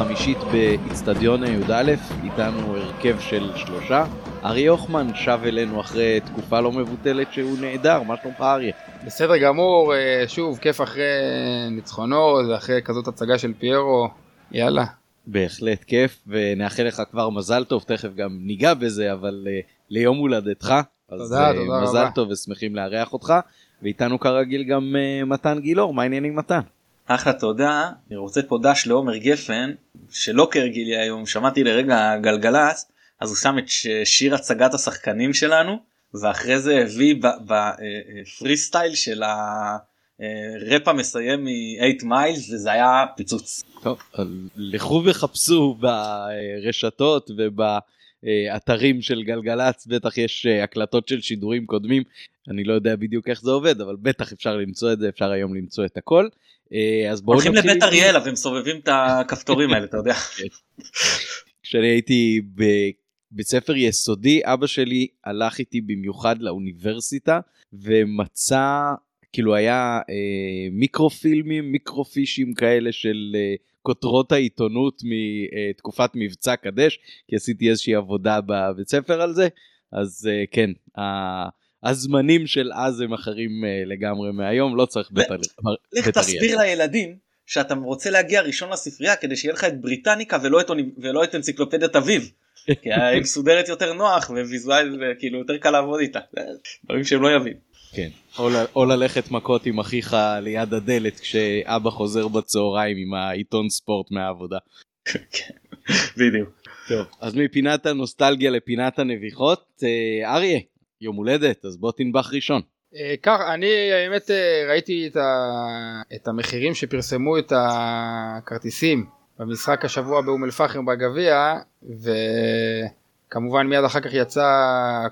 החמישית באיצטדיון י"א, איתנו הרכב של שלושה. אריה הוחמן שב אלינו אחרי תקופה לא מבוטלת שהוא נעדר, מה שלומך אריה? בסדר גמור, אה, שוב, כיף אחרי ניצחונות ואחרי כזאת הצגה של פיירו, יאללה. בהחלט כיף, ונאחל לך כבר מזל טוב, תכף גם ניגע בזה, אבל uh, ליום הולדתך. תודה, אז, תודה uh, רבה. מזל טוב ושמחים לארח אותך, ואיתנו כרגיל גם מתן גילאור, מה העניינים מתן? אחלה תודה, אני רוצה פה דש לעומר גפן, שלא כהרגילי היום, שמעתי לרגע גלגלצ, אז הוא שם את שיר הצגת השחקנים שלנו, ואחרי זה הביא בפרי סטייל של הראפ המסיים מ-8 מיילס, וזה היה פיצוץ. טוב, לכו וחפשו ברשתות ובאתרים של גלגלצ, בטח יש אה, הקלטות של שידורים קודמים, אני לא יודע בדיוק איך זה עובד, אבל בטח אפשר למצוא את זה, אפשר היום למצוא את הכל. אה, אז בואו נתחיל... הולכים לבית אריאלה ומסובבים את הכפתורים האלה, אתה יודע. כשאני הייתי בבית ספר יסודי, אבא שלי הלך איתי במיוחד לאוניברסיטה ומצא, כאילו היה אה, מיקרופילמים, מיקרופישים כאלה של אה, כותרות העיתונות מתקופת מבצע קדש, כי עשיתי איזושהי עבודה בבית ספר על זה, אז אה, כן, הזמנים של אז הם אחרים אה, לגמרי מהיום, לא צריך בית אריאל. לך תסביר לילדים שאתה רוצה להגיע ראשון לספרייה כדי שיהיה לך את בריטניקה ולא את, ולא את אנציקלופדיית אביב. כי היא מסודרת יותר נוח וויזואל וכאילו יותר קל לעבוד איתה. דברים שהם לא יבינו. כן, או, או ללכת מכות עם אחיך ליד הדלת כשאבא חוזר בצהריים עם העיתון ספורט מהעבודה. כן, בדיוק. טוב, אז מפינת הנוסטלגיה לפינת הנביחות, אה, אריה, יום הולדת, אז בוא תנבח ראשון. אה, כך, אני האמת אה, ראיתי את, ה, את המחירים שפרסמו את הכרטיסים במשחק השבוע באום אל פחם בגביע, וכמובן מיד אחר כך יצא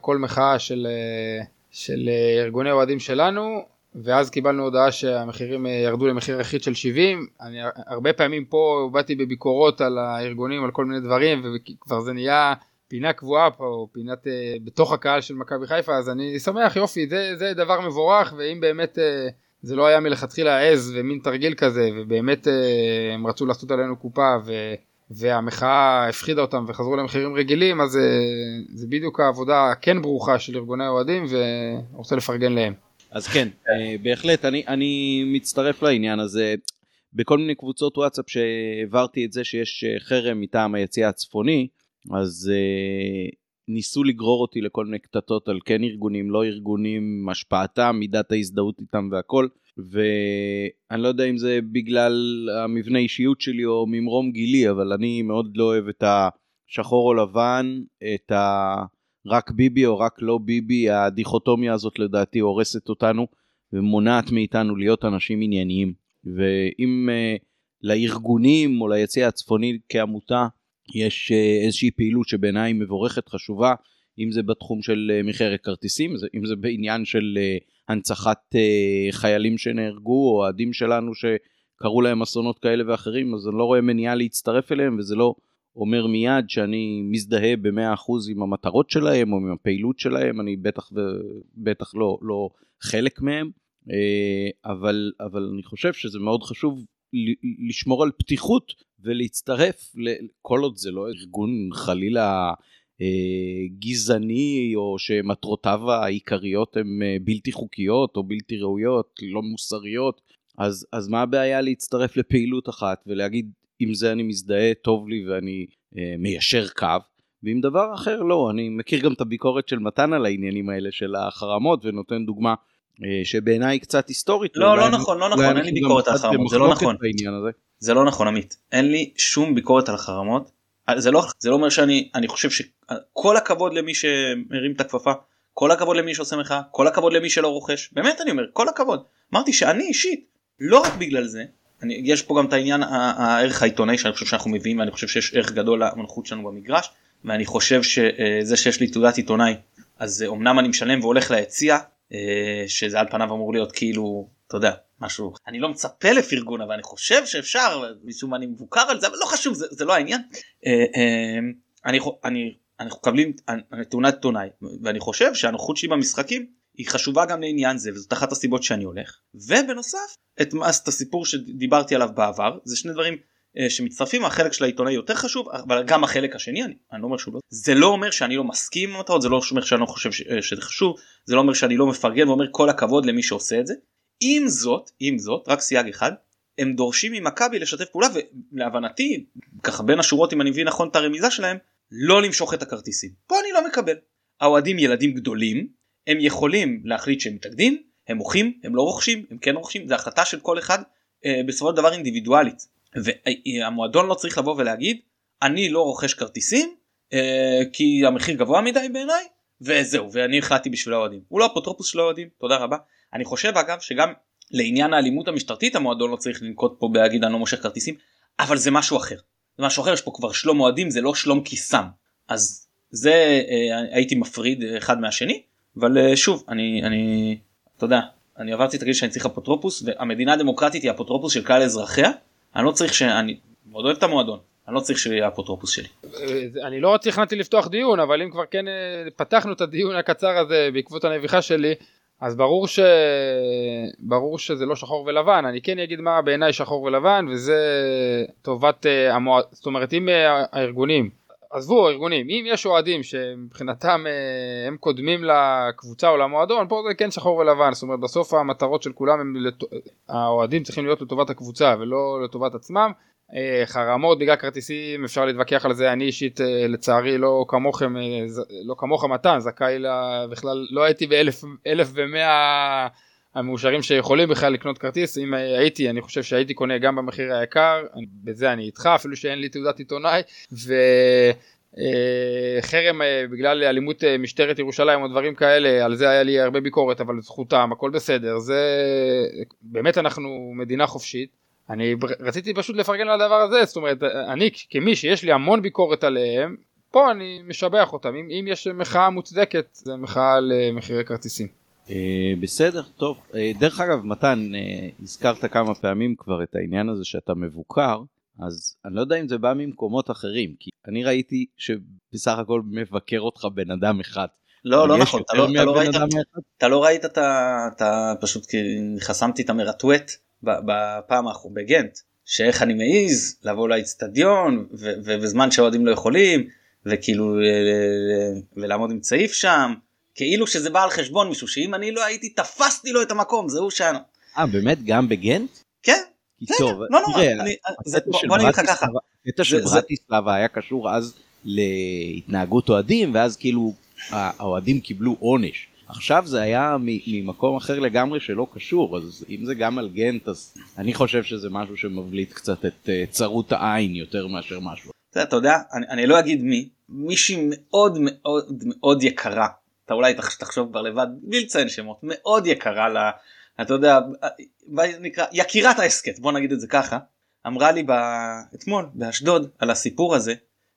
קול מחאה של, אה, של ארגוני אוהדים שלנו, ואז קיבלנו הודעה שהמחירים ירדו למחיר יחיד של 70. אני הרבה פעמים פה באתי בביקורות על הארגונים, על כל מיני דברים, וכבר זה נהיה פינה קבועה פה, או פינת uh, בתוך הקהל של מכבי חיפה, אז אני שמח, יופי, זה, זה דבר מבורך, ואם באמת uh, זה לא היה מלכתחילה עז ומין תרגיל כזה, ובאמת uh, הם רצו לעשות עלינו קופה, ו, והמחאה הפחידה אותם וחזרו למחירים רגילים, אז uh, זה בדיוק העבודה הכן ברוכה של ארגוני האוהדים, ואני רוצה לפרגן להם. אז כן, uh, בהחלט, אני, אני מצטרף לעניין הזה. בכל מיני קבוצות וואטסאפ שהעברתי את זה שיש חרם מטעם היציע הצפוני, אז uh, ניסו לגרור אותי לכל מיני קטטות על כן ארגונים, לא ארגונים, השפעתם, מידת ההזדהות איתם והכל, ואני לא יודע אם זה בגלל המבנה אישיות שלי או ממרום גילי, אבל אני מאוד לא אוהב את השחור או לבן, את ה... רק ביבי או רק לא ביבי, הדיכוטומיה הזאת לדעתי הורסת אותנו ומונעת מאיתנו להיות אנשים ענייניים. ואם uh, לארגונים או ליציע הצפוני כעמותה יש אה, איזושהי פעילות שבעיניי מבורכת, חשובה, אם זה בתחום של אה, מכירת כרטיסים, אם זה בעניין של אה, הנצחת חיילים שנהרגו, או אוהדים שלנו שקרו להם אסונות כאלה ואחרים, אז אני לא רואה מניעה להצטרף אליהם, וזה לא אומר מיד שאני מזדהה ב-100% עם המטרות שלהם או עם הפעילות שלהם, אני בטח ובטח לא, לא חלק מהם, אבל, אבל אני חושב שזה מאוד חשוב לשמור על פתיחות ולהצטרף, כל עוד זה לא ארגון חלילה אה, גזעני או שמטרותיו העיקריות הן אה, בלתי חוקיות או בלתי ראויות, לא מוסריות, אז, אז מה הבעיה להצטרף לפעילות אחת ולהגיד עם זה אני מזדהה, טוב לי ואני אה, מיישר קו, ועם דבר אחר לא, אני מכיר גם את הביקורת של מתן על העניינים האלה של החרמות ונותן דוגמה שבעיניי היא קצת היסטורית. לא, לא נכון, לא נכון, אין לי ביקורת על החרמות, זה לא נכון. זה לא נכון עמית, אין לי שום ביקורת על החרמות. אה, זה לא, זה לא אומר שאני אני חושב שכל הכבוד למי שמרים את הכפפה, כל הכבוד למי שעושה מחאה, כל הכבוד למי שלא רוכש, באמת אני אומר, כל הכבוד. אמרתי שאני אישית, לא רק בגלל זה, אני, יש פה גם את העניין הערך העיתונאי שאני חושב שאנחנו מביאים ואני חושב שיש ערך גדול למנחות שלנו במגרש ואני חושב שזה שיש לי תעודת עיתונאי אז אמנם אני משלם והולך ליציע אה, שזה על פניו אמור להיות כאילו אתה יודע משהו אני לא מצפה לפרגון אבל אני חושב שאפשר משום מה אני מבוקר על זה אבל לא חשוב זה, זה לא העניין. אה, אה, אני אני אנחנו מקבלים תאונת עיתונאי ואני חושב שהנוחות שלי במשחקים היא חשובה גם לעניין זה וזאת אחת הסיבות שאני הולך ובנוסף את, את הסיפור שדיברתי עליו בעבר זה שני דברים אה, שמצטרפים החלק של העיתונאי יותר חשוב אבל גם החלק השני אני, אני לא אומר שהוא לא זה לא אומר שאני לא מסכים עם המטרות זה לא אומר שאני לא חושב ש, אה, שזה חשוב זה לא אומר שאני לא מפרגן ואומר כל הכבוד למי שעושה את זה. עם זאת עם זאת רק סייג אחד הם דורשים ממכבי לשתף פעולה ולהבנתי ככה בין השורות אם אני מבין נכון את הרמיזה שלהם לא למשוך את הכרטיסים. פה אני לא מקבל. האוהדים ילדים גדולים הם יכולים להחליט שהם מתאגדים הם מוחים הם לא רוכשים הם כן רוכשים זה החלטה של כל אחד אה, בסופו של דבר אינדיבידואלית והמועדון לא צריך לבוא ולהגיד אני לא רוכש כרטיסים אה, כי המחיר גבוה מדי בעיניי וזהו ואני החלטתי בשביל האוהדים. הוא לא אפוטרופוס של האוהדים תודה רבה. אני חושב אגב שגם לעניין האלימות המשטרתית המועדון לא צריך לנקוט פה בהגיד אני לא מושך כרטיסים אבל זה משהו אחר. זה משהו אחר יש פה כבר שלום אוהדים זה לא שלום כיסם. אז זה אה, הייתי מפריד אחד מהשני אבל אה, שוב אני אני אתה יודע אני עברתי את הגיל שאני צריך אפוטרופוס והמדינה הדמוקרטית היא אפוטרופוס של כלל אזרחיה אני לא צריך שאני מאוד אוהב את המועדון אני לא צריך שיהיה אפוטרופוס שלי. אה, אני לא תכננתי לפתוח דיון אבל אם כבר כן פתחנו את הדיון הקצר הזה בעקבות הנביכה שלי אז ברור, ש... ברור שזה לא שחור ולבן, אני כן אגיד מה בעיניי שחור ולבן וזה טובת uh, המועד, זאת אומרת אם הארגונים, עזבו הארגונים, אם יש אוהדים שמבחינתם uh, הם קודמים לקבוצה או למועדון, פה זה כן שחור ולבן, זאת אומרת בסוף המטרות של כולם הם, לת... האוהדים צריכים להיות לטובת הקבוצה ולא לטובת עצמם, אה, חרמות בגלל כרטיסים אפשר להתווכח על זה אני אישית אה, לצערי לא כמוכם אה, לא כמוך מתן זכאי לה בכלל לא הייתי באלף אלף ומאה המאושרים שיכולים בכלל לקנות כרטיס אם הייתי אני חושב שהייתי קונה גם במחיר היקר בזה אני איתך אפילו שאין לי תעודת עיתונאי וחרם בגלל אלימות משטרת ירושלים או דברים כאלה על זה היה לי הרבה ביקורת אבל זכותם הכל בסדר זה באמת אנחנו מדינה חופשית אני רציתי פשוט לפרגן על הדבר הזה, זאת אומרת, אני כמי שיש לי המון ביקורת עליהם, פה אני משבח אותם, אם, אם יש מחאה מוצדקת, זה מחאה על אה, מחירי כרטיסים. אה, בסדר, טוב. אה, דרך אגב, מתן, הזכרת כמה פעמים כבר את העניין הזה שאתה מבוקר, אז אני לא יודע אם זה בא ממקומות אחרים, כי אני ראיתי שבסך הכל מבקר אותך בן אדם אחד. לא, לא נכון, אתה לא, אתה, לא ראית, אתה לא ראית, אתה פשוט חסמתי את המרטווט בפעם האחרונה בגנט שאיך אני מעז לבוא לאצטדיון ובזמן שהאוהדים לא יכולים וכאילו ולעמוד עם צעיף שם כאילו שזה בא על חשבון מישהו שאם אני לא הייתי תפסתי לו את המקום זהו שם. אה באמת גם בגנט? כן. טוב, לא נורא, בוא נגיד לך ככה. הקטע של ברטיסלבה היה קשור אז להתנהגות אוהדים ואז כאילו האוהדים קיבלו עונש. עכשיו זה היה ממקום אחר לגמרי שלא קשור, אז אם זה גם על גנט, אז אני חושב שזה משהו שמבליט קצת את uh, צרות העין יותר מאשר משהו. אתה יודע, אני, אני לא אגיד מי, מישהי מאוד מאוד מאוד יקרה, אתה אולי תחשוב כבר לבד, בלי לציין שמות, מאוד יקרה לה, אתה יודע, מה נקרא, יקירת ההסכת, בוא נגיד את זה ככה, אמרה לי אתמול באשדוד על הסיפור הזה,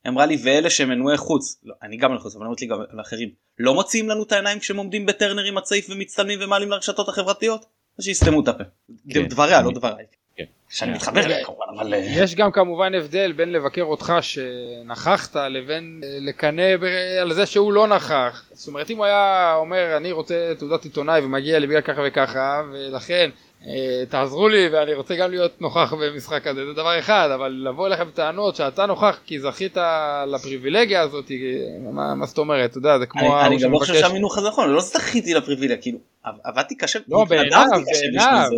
אמרה לי ואלה שמנועי חוץ לא, אני גם לחוץ אבל אמרתי גם לאחרים לא מוציאים לנו את העיניים כשהם עומדים בטרנר עם הצעיף ומצטלמים ומעלים לרשתות החברתיות שיסתמו את הפה. כן. דבריה לא דבריי. כן. שאני מתחבר אליה כמובן אבל אה, יש גם כמובן הבדל בין לבקר אותך שנכחת לבין אה, לקנא על זה שהוא לא נכח זאת אומרת אם הוא היה אומר אני רוצה תעודת עיתונאי ומגיע לי בגלל ככה וככה ולכן תעזרו לי ואני רוצה גם להיות נוכח במשחק הזה זה דבר אחד אבל לבוא אליכם בטענות שאתה נוכח כי זכית לפריבילגיה הזאת מה, מה זאת אומרת? אתה יודע זה כמו אני, אני גם לא חושב שהמינוח הזה נכון לא זכיתי לפריבילגיה כאילו עבדתי קשה לא בעיניו בעיניו.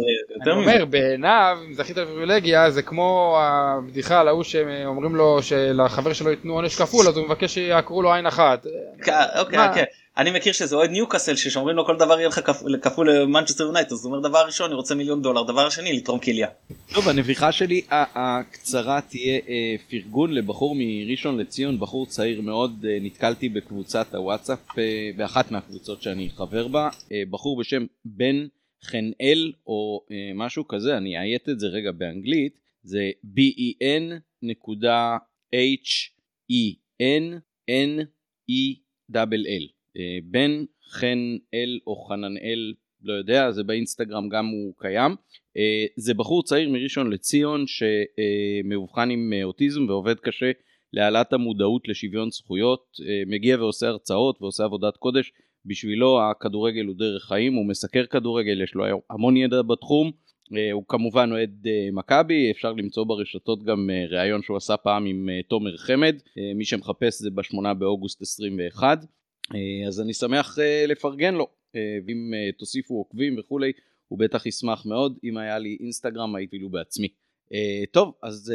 אני אומר בעיניו אם זכית לפריבילגיה זה כמו הבדיחה על ההוא שאומרים לו שלחבר שלו ייתנו עונש כפול אז הוא מבקש שיעקרו לו עין אחת. אוקיי אוקיי אני מכיר שזה אוהד ניוקאסל ששומרים לו כל דבר יהיה לך כפול למנצ'סטר יונייטד אז הוא אומר דבר ראשון אני רוצה מיליון דולר דבר שני לתרום כליה. טוב הנביכה שלי הקצרה תהיה אה, פרגון לבחור מראשון לציון בחור צעיר מאוד אה, נתקלתי בקבוצת הוואטסאפ אה, באחת מהקבוצות שאני חבר בה בחור בשם בן חנאל או משהו כזה אני אעיית את זה רגע באנגלית זה b-e-n נקודה h-e-n n e double l בן חן אל או חננאל לא יודע זה באינסטגרם גם הוא קיים. אה, זה בחור צעיר מראשון לציון שמאובחן עם אוטיזם ועובד קשה להעלאת המודעות לשוויון זכויות. מגיע ועושה הרצאות ועושה עבודת קודש. בשבילו הכדורגל הוא דרך חיים, הוא מסקר כדורגל, יש לו המון ידע בתחום, אה, הוא כמובן אוהד אה, מכבי, אפשר למצוא ברשתות גם אה, ראיון שהוא עשה פעם עם תומר חמד, מי שמחפש זה בשמונה באוגוסט 21, אז אני שמח לפרגן לו, ואם תוסיפו עוקבים וכולי, הוא בטח ישמח מאוד, אם היה לי אינסטגרם הייתי לו בעצמי. טוב, אז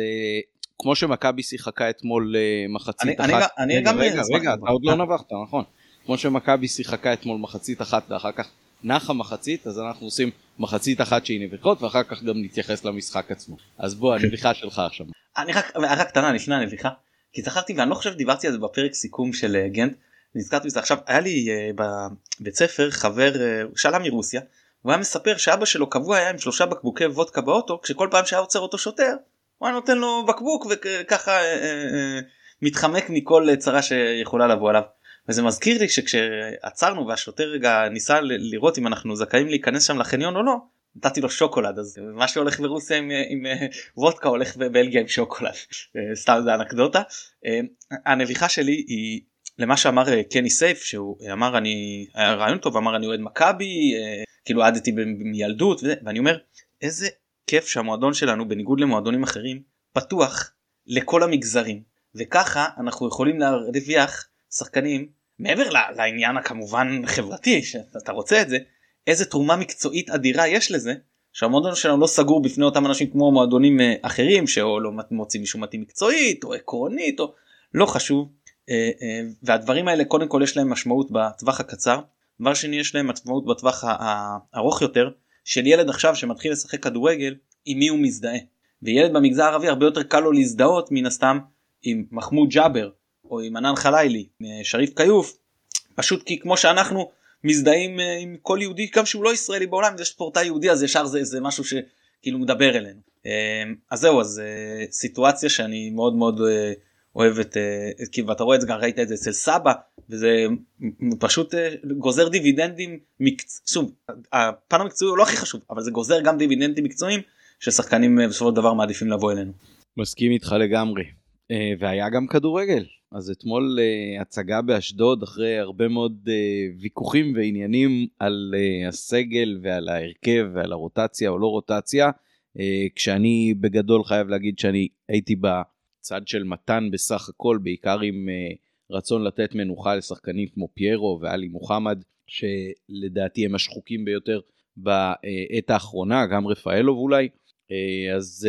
כמו שמכבי שיחקה אתמול מחצית אני, אחת, אני, רגע, אני רגע, רגע, רגע, אתה עוד לא נבחת, נכון. כמו שמכבי שיחקה אתמול מחצית אחת ואחר כך נחה מחצית, אז אנחנו עושים מחצית אחת שהיא נביחות ואחר כך גם נתייחס למשחק עצמו. אז בוא, הנביחה שלך עכשיו. אני רק, הערה קטנה לפני הנביחה, כי זכרתי ואני לא חושב שדיברתי על זה בפרק סיכום של אה, גנט, נזכרתי בזה. עכשיו, היה לי uh, בבית ספר חבר, uh, שעלה מרוסיה, הוא היה מספר שאבא שלו קבוע היה עם שלושה בקבוקי וודקה באוטו, כשכל פעם שהיה עוצר אותו שוטר, הוא היה נותן לו בקבוק וככה uh, uh, מתחמק מכל צרה שיכולה לבוא עליו. וזה מזכיר לי שכשעצרנו והשוטר רגע ניסה לראות אם אנחנו זכאים להיכנס שם לחניון או לא נתתי לו שוקולד. אז מה שהולך ברוסיה עם, עם וודקה הולך בבלגיה עם שוקולד. סתם זה אנקדוטה. הנביכה שלי היא למה שאמר אה, קני סייף שהוא אמר אני היה רעיון טוב אמר אני אוהד מכבי אה, כאילו עדתי מילדות ואני אומר איזה כיף שהמועדון שלנו בניגוד למועדונים אחרים פתוח לכל המגזרים וככה אנחנו יכולים להרוויח שחקנים מעבר לעניין הכמובן חברתי שאתה רוצה את זה איזה תרומה מקצועית אדירה יש לזה שהמועדון שלנו לא סגור בפני אותם אנשים כמו מועדונים אה, אחרים שאו לא מוצאים מישהו מתאים מקצועית או עקרונית או לא חשוב אה, אה, והדברים האלה קודם כל יש להם משמעות בטווח הקצר. דבר שני יש להם משמעות בטווח הארוך יותר של ילד עכשיו שמתחיל לשחק כדורגל עם מי הוא מזדהה. וילד במגזר הערבי הרבה יותר קל לו להזדהות מן הסתם עם מחמוד ג'אבר או עם ענן חלילי, שריף כיוף, פשוט כי כמו שאנחנו מזדהים אה, עם כל יהודי גם שהוא לא ישראלי בעולם זה ספורטאי יהודי אז ישר זה, זה משהו שכאילו מדבר אלינו. אה, אז זהו אז אה, סיטואציה שאני מאוד מאוד אוהב את כאילו אתה רואה את זה גם ראית את זה אצל סבא וזה פשוט גוזר דיבידנדים מקצועיים, שוב הפן המקצועי הוא לא הכי חשוב אבל זה גוזר גם דיבידנדים מקצועיים ששחקנים בסופו של דבר מעדיפים לבוא אלינו. מסכים איתך לגמרי והיה גם כדורגל אז אתמול הצגה באשדוד אחרי הרבה מאוד ויכוחים ועניינים על הסגל ועל ההרכב ועל הרוטציה או לא רוטציה, כשאני בגדול חייב להגיד שאני הייתי בצד של מתן בסך הכל, בעיקר עם uh, רצון לתת מנוחה לשחקנים כמו פיירו ואלי מוחמד, שלדעתי הם השחוקים ביותר בעת האחרונה, גם רפאלוב אולי. Uh, אז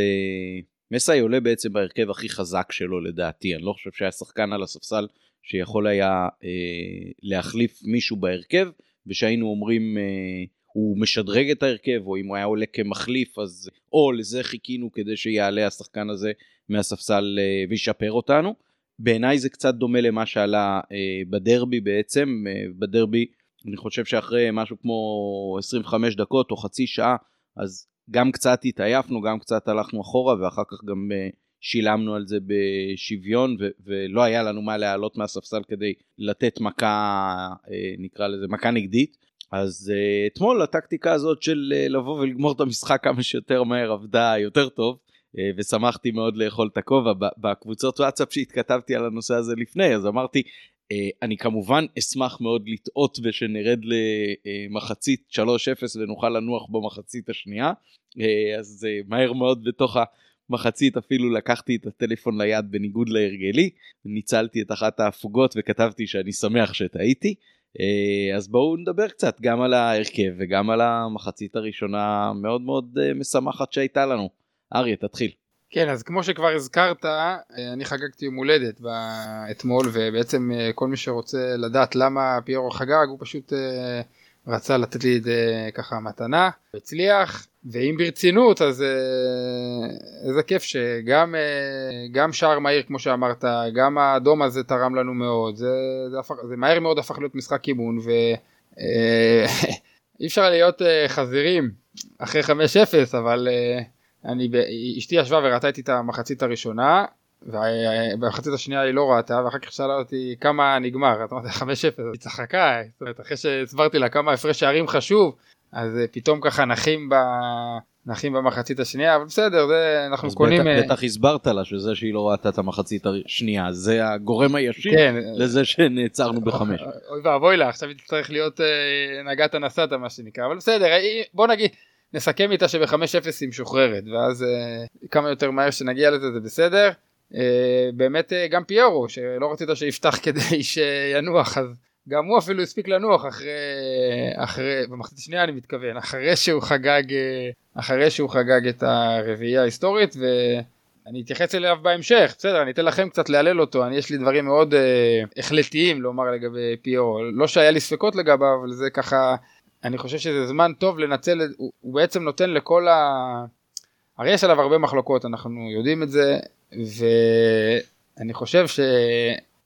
מסאי עולה בעצם בהרכב הכי חזק שלו לדעתי, אני לא חושב שהיה שחקן על הספסל שיכול היה אה, להחליף מישהו בהרכב, ושהיינו אומרים אה, הוא משדרג את ההרכב, או אם הוא היה עולה כמחליף, אז או לזה חיכינו כדי שיעלה השחקן הזה מהספסל אה, וישפר אותנו. בעיניי זה קצת דומה למה שעלה אה, בדרבי בעצם, אה, בדרבי אני חושב שאחרי משהו כמו 25 דקות או חצי שעה, אז גם קצת התעייפנו, גם קצת הלכנו אחורה, ואחר כך גם שילמנו על זה בשוויון, ו- ולא היה לנו מה להעלות מהספסל כדי לתת מכה, נקרא לזה, מכה נגדית. אז אתמול הטקטיקה הזאת של לבוא ולגמור את המשחק כמה שיותר מהר עבדה יותר טוב. Uh, ושמחתי מאוד לאכול את הכובע בקבוצות וואטסאפ שהתכתבתי על הנושא הזה לפני אז אמרתי אה, אני כמובן אשמח מאוד לטעות ושנרד למחצית 3-0 ונוכל לנוח במחצית השנייה. אה, אז אה, מהר מאוד בתוך המחצית אפילו לקחתי את הטלפון ליד בניגוד להרגלי, ניצלתי את אחת ההפוגות וכתבתי שאני שמח שטעיתי. אז בואו נדבר קצת גם על ההרכב וגם על המחצית הראשונה מאוד מאוד משמחת שהייתה לנו. אריה תתחיל. כן אז כמו שכבר הזכרת אה, אני חגגתי יום הולדת אתמול ובעצם אה, כל מי שרוצה לדעת למה פיירו חגג הוא פשוט אה, רצה לתת לי את זה ככה מתנה הצליח ואם ברצינות אז איזה כיף שגם גם שער מהיר כמו שאמרת גם האדום הזה תרם לנו מאוד זה, זה, הפך, זה מהר מאוד הפך להיות משחק אימון ואי אפשר להיות חזירים אחרי 5-0 אבל אני, אשתי ישבה וראתה איתי את המחצית הראשונה, ובמחצית השנייה היא לא ראתה, ואחר כך שאלה אותי כמה נגמר, את אמרת 5-0, היא צחקה, זאת אומרת אחרי שהסברתי לה כמה הפרש שערים חשוב, אז פתאום ככה נחים, ב... נחים במחצית השנייה אבל בסדר זה אנחנו קונים בטח, בטח הסברת לה שזה שהיא לא ראתה את המחצית השנייה זה הגורם הישיר כן. לזה שנעצרנו בחמש. אוי ואבוי לה עכשיו היא תצטרך להיות נגעת נסעת מה שנקרא אבל בסדר בוא נגיד נסכם איתה שבחמש אפס היא משוחררת ואז כמה יותר מהר שנגיע לזה זה בסדר. באמת גם פיירו שלא רצית שיפתח כדי שינוח אז גם הוא אפילו הספיק לנוח אחרי, אחרי, במחצית השנייה אני מתכוון, אחרי שהוא חגג, אחרי שהוא חגג את הרביעייה ההיסטורית ואני אתייחס אליו בהמשך, בסדר, אני אתן לכם קצת להלל אותו, אני יש לי דברים מאוד אה, החלטיים לומר לגבי פיורו, לא שהיה לי ספקות לגביו, אבל זה ככה, אני חושב שזה זמן טוב לנצל, הוא, הוא בעצם נותן לכל ה... הרי יש עליו הרבה מחלוקות, אנחנו יודעים את זה, ואני חושב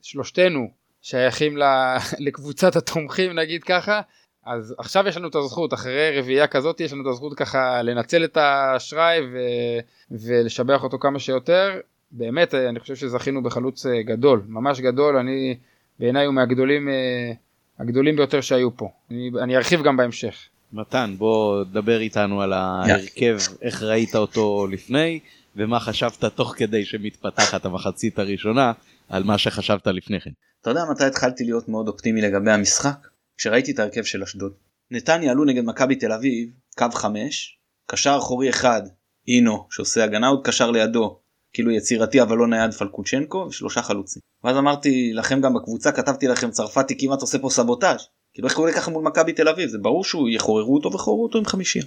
ששלושתנו שייכים לקבוצת התומכים נגיד ככה. אז עכשיו יש לנו את הזכות אחרי רביעייה כזאת יש לנו את הזכות ככה לנצל את האשראי ו... ולשבח אותו כמה שיותר. באמת אני חושב שזכינו בחלוץ אה, גדול ממש גדול. אני בעיניי הוא מהגדולים אה, הגדולים ביותר שהיו פה אני, אני ארחיב גם בהמשך. מתן בוא דבר איתנו על ההרכב איך ראית אותו לפני ומה חשבת תוך כדי שמתפתחת המחצית הראשונה על מה שחשבת לפני כן. אתה יודע מתי התחלתי להיות מאוד אופטימי לגבי המשחק? כשראיתי את ההרכב של אשדוד. נתניה עלו נגד מכבי תל אביב, קו 5, קשר אחורי אחד, אינו, שעושה הגנה, עוד קשר לידו, כאילו יצירתי אבל לא נייד פלקוצ'נקו, ושלושה חלוצים. ואז אמרתי לכם גם בקבוצה, כתבתי לכם צרפתי כמעט עושה פה סבוטאז'. כאילו איך קורה ככה מול מכבי תל אביב, זה ברור שהוא יחוררו אותו וחוררו אותו עם חמישייה.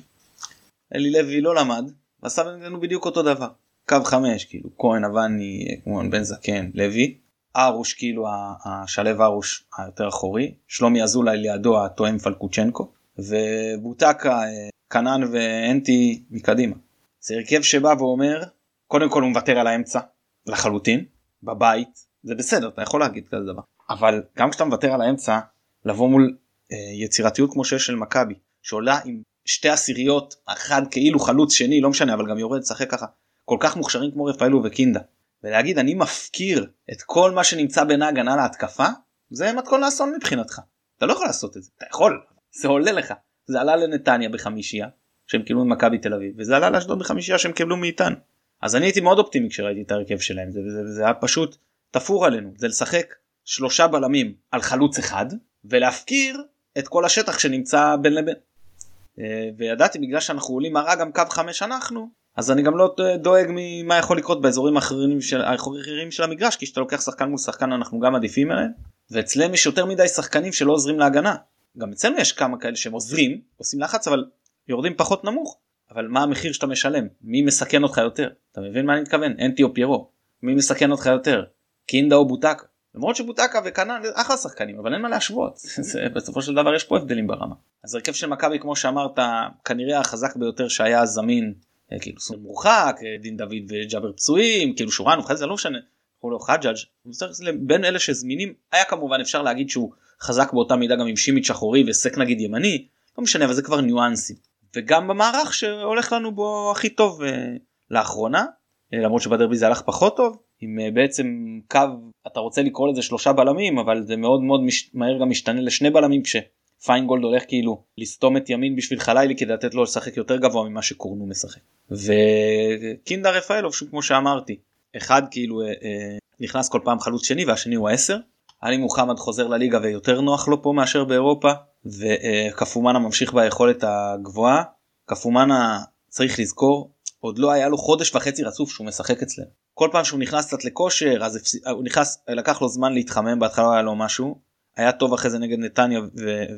אלי לוי לא למד, ועשה לנו בדיוק אותו דבר. קו 5, כאילו כהן אבני, כמובן בן זקן, לוי. ארוש כאילו השלב ארוש היותר אחורי, שלומי אזולאי לידו התואם פלקוצ'נקו, ובוטקה, אה, קנן ואנטי מקדימה. זה הרכב שבא ואומר, קודם כל הוא מוותר על האמצע, לחלוטין, בבית, זה בסדר, אתה יכול להגיד כזה דבר. אבל גם כשאתה מוותר על האמצע, לבוא מול אה, יצירתיות כמו שיש של מכבי, שעולה עם שתי עשיריות, אחד כאילו חלוץ שני, לא משנה, אבל גם יורד, לשחק ככה, כל כך מוכשרים כמו רפאלו וקינדה. ולהגיד אני מפקיר את כל מה שנמצא בין ההגנה להתקפה זה מתכון לאסון מבחינתך. אתה לא יכול לעשות את זה. אתה יכול, זה עולה לך. זה עלה לנתניה בחמישייה שהם קיבלו ממכבי תל אביב וזה עלה לאשדוד בחמישייה שהם קיבלו מאיתנו. אז אני הייתי מאוד אופטימי כשראיתי את ההרכב שלהם זה, זה, זה היה פשוט תפור עלינו זה לשחק שלושה בלמים על חלוץ אחד ולהפקיר את כל השטח שנמצא בין לבין. אה, וידעתי בגלל שאנחנו עולים מראה גם קו חמש אנחנו אז אני גם לא דואג ממה יכול לקרות באזורים האחרים של, האחרים של המגרש כי כשאתה לוקח שחקן מול שחקן אנחנו גם עדיפים עליהם ואצלם יש יותר מדי שחקנים שלא עוזרים להגנה. גם אצלנו יש כמה כאלה שהם עוזרים עושים לחץ אבל יורדים פחות נמוך אבל מה המחיר שאתה משלם? מי מסכן אותך יותר? אתה מבין מה אני מתכוון? אנטי או פיירו מי מסכן אותך יותר? קינדה או בוטקה? למרות שבוטקה וקנן אחלה שחקנים אבל אין מה להשוות. בסופו של דבר יש פה הבדלים ברמה. אז הרכב של מכבי כמו שאמרת כנראה החזק ביותר שהיה זמין אה, כאילו סון מורחק אה, דין דוד וג'אבר פצועים כאילו שורן ואחרי זה לא משנה. לו חג'אג' בין אלה שזמינים היה כמובן אפשר להגיד שהוא חזק באותה מידה גם עם שימיץ' אחורי וסק נגיד ימני. לא משנה אבל זה כבר ניואנסים וגם במערך שהולך לנו בו הכי טוב uh, לאחרונה למרות שבדרבי זה הלך פחות טוב עם uh, בעצם קו אתה רוצה לקרוא לזה שלושה בלמים אבל זה מאוד מאוד מש, מהר גם משתנה לשני בלמים כש... פיינגולד הולך כאילו לסתום את ימין בשביל חלילי כדי לתת לו לשחק יותר גבוה ממה שקורנו משחק. וקינדה רפאלוב שוב כמו שאמרתי אחד כאילו אה, אה, נכנס כל פעם חלוץ שני והשני הוא העשר. עלי מוחמד חוזר לליגה ויותר נוח לו פה מאשר באירופה וקפומאנה ממשיך ביכולת הגבוהה. קפומאנה צריך לזכור עוד לא היה לו חודש וחצי רצוף שהוא משחק אצלנו. כל פעם שהוא נכנס קצת לכושר אז הוא נכנס לקח לו זמן להתחמם בהתחלה היה לו משהו היה טוב אחרי זה נגד נתניה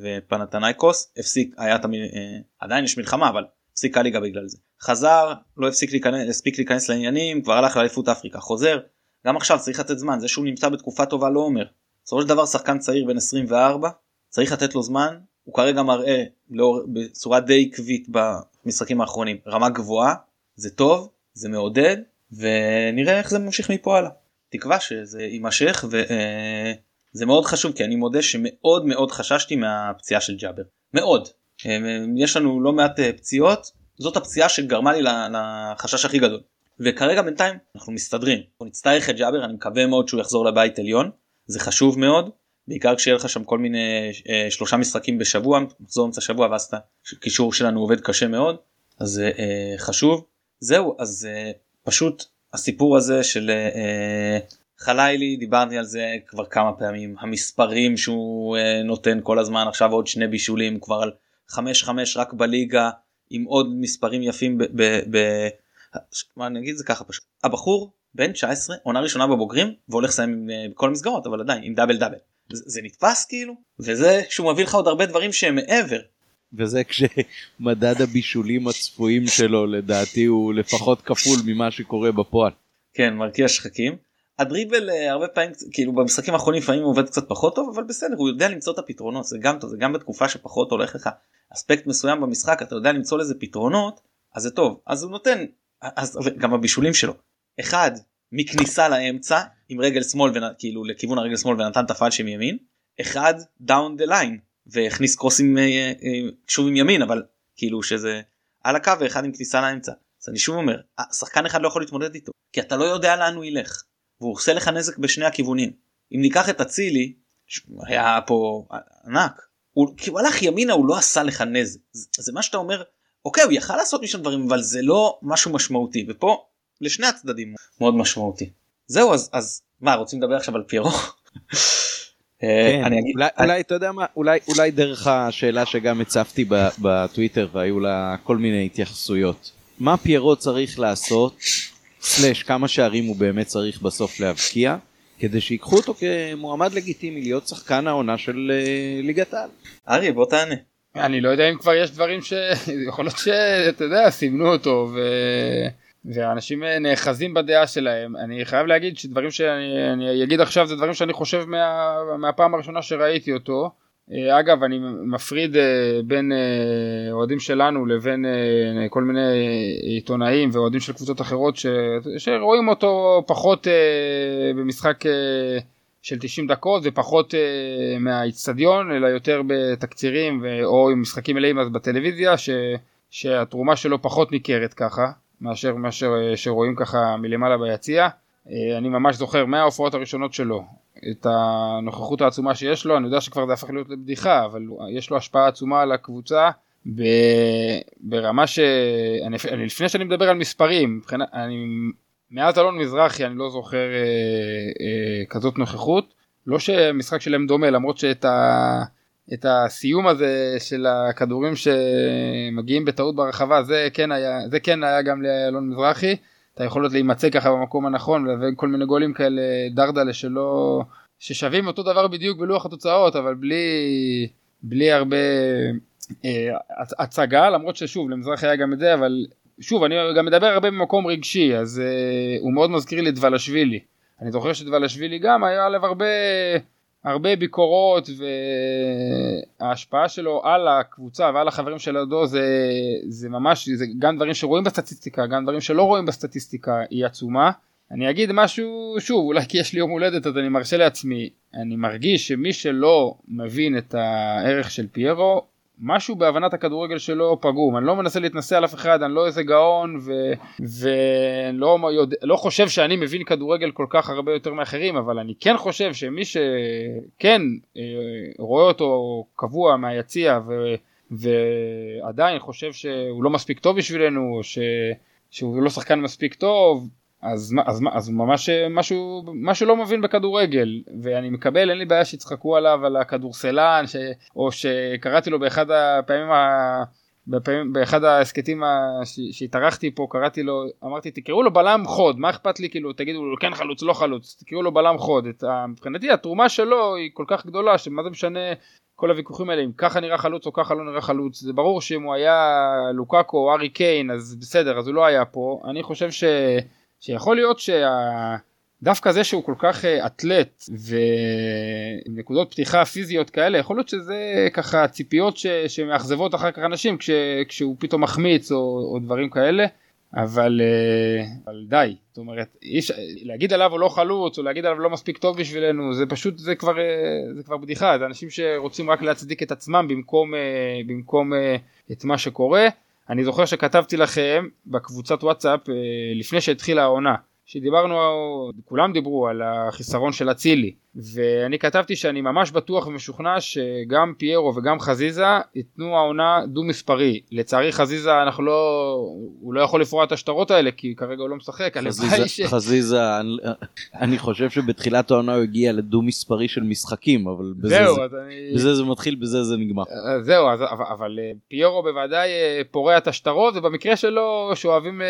ופנתנייקוס הפסיק היה תמיד אה, עדיין יש מלחמה אבל הפסיק הליגה בגלל זה חזר לא הפסיק להיכנס הספיק להיכנס לעניינים כבר הלך לאליפות אפריקה חוזר גם עכשיו צריך לתת זמן זה שהוא נמצא בתקופה טובה לא אומר. בסופו של דבר שחקן צעיר בן 24 צריך לתת לו זמן הוא כרגע מראה לאור, בצורה די עקבית במשחקים האחרונים רמה גבוהה זה טוב זה מעודד ונראה איך זה ממשיך מפה הלאה. תקווה שזה יימשך ו... אה, מאוד חשוב כי אני מודה שמאוד מאוד חששתי מהפציעה של ג'אבר. מאוד. יש לנו לא מעט אה, פציעות זאת הפציעה שגרמה לי לחשש הכי גדול. וכרגע בינתיים אנחנו מסתדרים. אנחנו נצטרך את ג'אבר אני מקווה מאוד שהוא יחזור לבית עליון זה חשוב מאוד בעיקר כשיהיה לך שם כל מיני אה, שלושה משחקים בשבוע מחזור אמצע שבוע ואז הקישור שלנו עובד קשה מאוד אז אה, חשוב. זהו אז אה, פשוט הסיפור הזה של אה, אה, חלילי דיברתי על זה כבר כמה פעמים המספרים שהוא אה, נותן כל הזמן עכשיו עוד שני בישולים כבר על 5-5 רק בליגה עם עוד מספרים יפים ב... ב, ב מה אני אגיד? זה ככה פשוט. הבחור בן 19 עונה ראשונה בבוגרים והולך לסיים אה, בכל המסגרות אבל עדיין עם דאבל דאבל זה, זה נתפס כאילו וזה שהוא מביא לך עוד הרבה דברים שהם מעבר. וזה כשמדד הבישולים הצפויים שלו לדעתי הוא לפחות כפול ממה שקורה בפועל. כן מרקיע שחקים. הדריבל אה, הרבה פעמים כאילו במשחקים האחרונים לפעמים הוא עובד קצת פחות טוב אבל בסדר הוא יודע למצוא את הפתרונות זה גם טוב זה גם בתקופה שפחות הולך לך אספקט מסוים במשחק אתה יודע למצוא לזה פתרונות אז זה טוב אז הוא נותן אז גם הבישולים שלו אחד מכניסה לאמצע עם רגל שמאל כאילו לכיוון הרגל שמאל ונתן את הפאנצ'ים מימין אחד down the line והכניס קרוסים אה, אה, שוב עם ימין אבל כאילו שזה על הקו ואחד עם כניסה לאמצע. אז אני שוב אומר שחקן אחד לא יכול להתמודד איתו כי אתה לא יודע לאן הוא ילך והוא עושה לך נזק בשני הכיוונים. אם ניקח את אצילי היה פה ענק הוא כאילו הלך ימינה הוא לא עשה לך נזק. זה, זה מה שאתה אומר אוקיי הוא יכל לעשות משם דברים אבל זה לא משהו משמעותי ופה לשני הצדדים מאוד משמעותי זהו אז אז מה רוצים לדבר עכשיו על פיירו. אה, כן, אני אגיד, אולי, אתה יודע מה אולי אולי דרך השאלה שגם הצפתי בטוויטר והיו לה כל מיני התייחסויות מה פיירו צריך לעשות סלאש כמה שערים הוא באמת צריך בסוף להבקיע כדי שיקחו אותו כמועמד לגיטימי להיות שחקן העונה של uh, ליגת העל. ארי בוא תענה. אני לא יודע אם כבר יש דברים שיכול להיות שאתה יודע סימנו אותו ו... ואנשים אה, נאחזים בדעה שלהם אני חייב להגיד שדברים שאני אגיד עכשיו זה דברים שאני חושב מה... מהפעם הראשונה שראיתי אותו. אה, אגב אני מפריד אה, בין אוהדים שלנו לבין כל מיני עיתונאים ואוהדים של קבוצות אחרות ש... שרואים אותו פחות במשחק של 90 דקות ופחות מהאיצטדיון אלא יותר בתקצירים או עם משחקים מלאים אז בטלוויזיה ש... שהתרומה שלו פחות ניכרת ככה מאשר מה אה, שרואים ככה מלמעלה ביציע. אה, אני ממש זוכר מההופעות הראשונות שלו את הנוכחות העצומה שיש לו, אני יודע שכבר זה הפך להיות לבדיחה, אבל יש לו השפעה עצומה על הקבוצה ברמה ש... אני, אני, לפני שאני מדבר על מספרים, מבחינת, אני, מאז אלון מזרחי אני לא זוכר אה, אה, כזאת נוכחות, לא שמשחק שלהם דומה למרות שאת ה... את הסיום הזה של הכדורים שמגיעים בטעות ברחבה זה כן היה זה כן היה גם לאלון מזרחי. את היכולת להימצא ככה במקום הנכון וכל מיני גולים כאלה דרדלה שלא ששווים אותו דבר בדיוק בלוח התוצאות אבל בלי בלי הרבה אה, הצגה למרות ששוב למזרחי היה גם את זה אבל שוב אני גם מדבר הרבה במקום רגשי אז אה, הוא מאוד מזכיר לי את ולשווילי. אני זוכר שדבלשווילי גם היה עליו הרבה הרבה ביקורות וההשפעה שלו על הקבוצה ועל החברים של הדו זה, זה ממש זה גם דברים שרואים בסטטיסטיקה גם דברים שלא רואים בסטטיסטיקה היא עצומה. אני אגיד משהו שוב אולי כי יש לי יום הולדת אז אני מרשה לעצמי אני מרגיש שמי שלא מבין את הערך של פיירו משהו בהבנת הכדורגל שלו פגום. אני לא מנסה להתנסה על אף אחד אני לא איזה גאון ולא יודע, לא חושב שאני מבין כדורגל כל כך הרבה יותר מאחרים אבל אני כן חושב שמי שכן אה, רואה אותו קבוע מהיציע ו... ועדיין חושב שהוא לא מספיק טוב בשבילנו ש... שהוא לא שחקן מספיק טוב אז, אז, אז ממש משהו, משהו לא מבין בכדורגל ואני מקבל אין לי בעיה שיצחקו עליו על הכדורסלן ש, או שקראתי לו באחד הפעמים ה... בפעמים, באחד ההסכתים שהתארחתי פה קראתי לו אמרתי תקראו לו בלם חוד מה אכפת לי כאילו תגידו לו כן חלוץ לא חלוץ תקראו לו בלם חוד את, מבחינתי התרומה שלו היא כל כך גדולה שמה זה משנה כל הוויכוחים האלה אם ככה נראה חלוץ או ככה לא נראה חלוץ זה ברור שאם הוא היה לוקאקו או ארי קיין אז בסדר אז הוא לא היה פה אני חושב ש... שיכול להיות שדווקא זה שהוא כל כך אה, אתלט ועם נקודות פתיחה פיזיות כאלה יכול להיות שזה ככה ציפיות ש... שמאכזבות אחר כך אנשים כש... כשהוא פתאום מחמיץ או, או דברים כאלה אבל, אה, אבל די זאת אומרת איש, להגיד עליו הוא לא חלוץ או להגיד עליו לא מספיק טוב בשבילנו זה פשוט זה כבר אה, זה כבר בדיחה זה אנשים שרוצים רק להצדיק את עצמם במקום במקום את מה שקורה. אני זוכר שכתבתי לכם בקבוצת וואטסאפ אה, לפני שהתחילה העונה שדיברנו כולם דיברו על החיסרון של אצילי ואני כתבתי שאני ממש בטוח ומשוכנע שגם פיירו וגם חזיזה ייתנו העונה דו מספרי. לצערי חזיזה אנחנו לא, הוא לא יכול לפרוע את השטרות האלה כי כרגע הוא לא משחק. חזיזה, ש... חזיזה אני, אני חושב שבתחילת העונה הוא הגיע לדו מספרי של משחקים אבל בזה, זהו, זה, אני... בזה זה מתחיל בזה זה נגמר. אה, זהו אז, אבל אה, פיירו בוודאי אה, פורע את השטרות ובמקרה שלו שאוהבים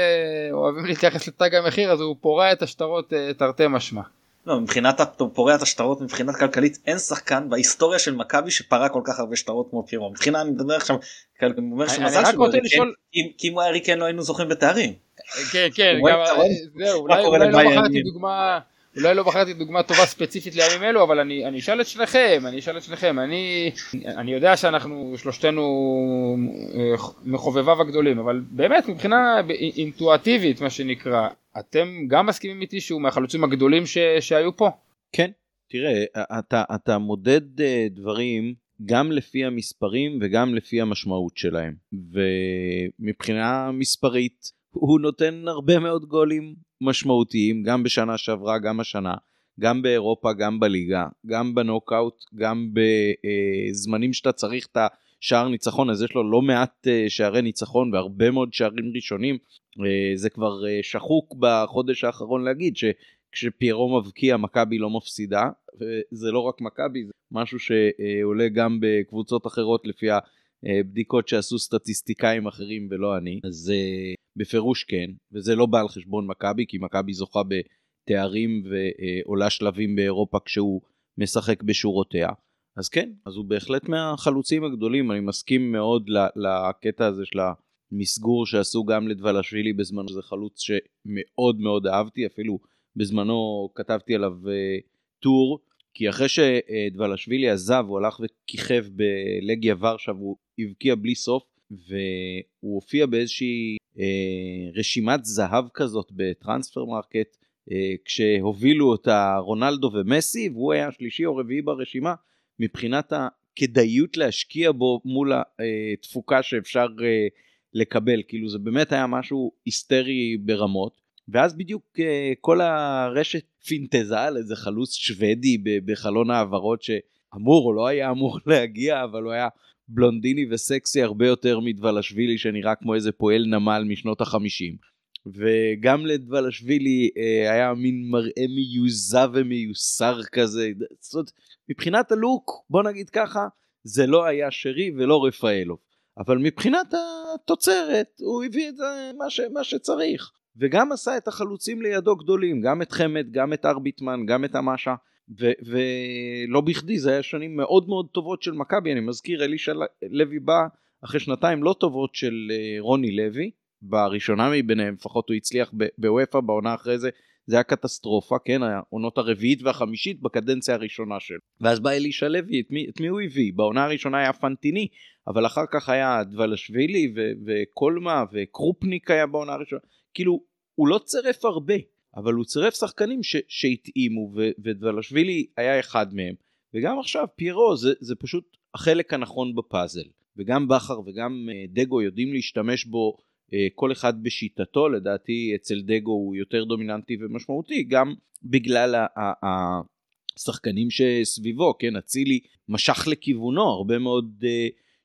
להתייחס לתג המחיר אז הוא פורע את השטרות תרתי משמע. לא, מבחינת פורע את השטרות מבחינת כלכלית אין שחקן בהיסטוריה של מכבי שפרע כל כך הרבה שטרות כמו פירו. מבחינה אני מדבר עכשיו כי אם הוא היה ריקן לא היינו זוכים בתארים. כן כן אולי לא בחרתי דוגמה אולי לא בחרתי דוגמה טובה ספציפית לימים אלו אבל אני, אני אשאל את שניכם אני אשאל את שניכם. אני, אני יודע שאנחנו שלושתנו אה, מחובביו הגדולים אבל באמת מבחינה אינטואטיבית מה שנקרא אתם גם מסכימים איתי שהוא מהחלוצים הגדולים ש, שהיו פה? כן. תראה אתה, אתה מודד אה, דברים גם לפי המספרים וגם לפי המשמעות שלהם. ומבחינה מספרית הוא נותן הרבה מאוד גולים משמעותיים, גם בשנה שעברה, גם השנה, גם באירופה, גם בליגה, גם בנוקאוט, גם בזמנים שאתה צריך את השער ניצחון, אז יש לו לא מעט אה, שערי ניצחון והרבה מאוד שערים ראשונים. אה, זה כבר אה, שחוק בחודש האחרון להגיד שכשפיירו מבקיע מכבי לא מפסידה, וזה לא רק מכבי, זה משהו שעולה גם בקבוצות אחרות לפי הבדיקות שעשו סטטיסטיקאים אחרים ולא אני. אז בפירוש כן, וזה לא בא על חשבון מכבי, כי מכבי זוכה בתארים ועולה שלבים באירופה כשהוא משחק בשורותיה. אז כן, אז הוא בהחלט מהחלוצים הגדולים, אני מסכים מאוד לקטע הזה של המסגור שעשו גם לדבלשווילי בזמנו, זה חלוץ שמאוד מאוד אהבתי, אפילו בזמנו כתבתי עליו uh, טור, כי אחרי שדבלשווילי עזב, הוא הלך וכיכב בלגיה ורשה והוא הבקיע בלי סוף, והוא הופיע באיזושהי אה, רשימת זהב כזאת ב Transfermarkt, אה, כשהובילו אותה רונלדו ומסי, והוא היה שלישי או רביעי ברשימה, מבחינת הכדאיות להשקיע בו מול התפוקה שאפשר אה, לקבל, כאילו זה באמת היה משהו היסטרי ברמות. ואז בדיוק uh, כל הרשת פינטזה על איזה חלוץ שוודי בחלון העברות שאמור או לא היה אמור להגיע, אבל הוא היה בלונדיני וסקסי הרבה יותר מדבלשווילי שנראה כמו איזה פועל נמל משנות החמישים. וגם לדבלשווילי אה, היה מין מראה מיוזע ומיוסר כזה. זאת אומרת, מבחינת הלוק, בוא נגיד ככה, זה לא היה שרי ולא רפאלוב. אבל מבחינת התוצרת, הוא הביא את זה מה, ש, מה שצריך. וגם עשה את החלוצים לידו גדולים, גם את חמד, גם את ארביטמן, גם את ולא בכדי זה היה שנים מאוד מאוד טובות של מכבי. אני מזכיר אלישע לוי בא אחרי שנתיים לא טובות של אה, רוני לוי בראשונה מביניהם לפחות הוא הצליח בוופא בעונה אחרי זה זה היה קטסטרופה כן? העונות הרביעית והחמישית בקדנציה הראשונה שלו. ואז בא אלישע לוי את מי, את מי הוא הביא? בעונה הראשונה היה פנטיני אבל אחר כך היה דבלשווילי וקולמה וקרופניק היה בעונה הראשונה. כאילו הוא לא צירף הרבה אבל הוא צירף שחקנים שהתאימו ודבלשווילי היה אחד מהם. וגם עכשיו פיירו זה, זה פשוט החלק הנכון בפאזל. וגם בכר וגם uh, דגו יודעים להשתמש בו uh, כל אחד בשיטתו. לדעתי אצל דגו הוא יותר דומיננטי ומשמעותי גם בגלל השחקנים שסביבו כן? אצילי משך לכיוונו הרבה מאוד uh,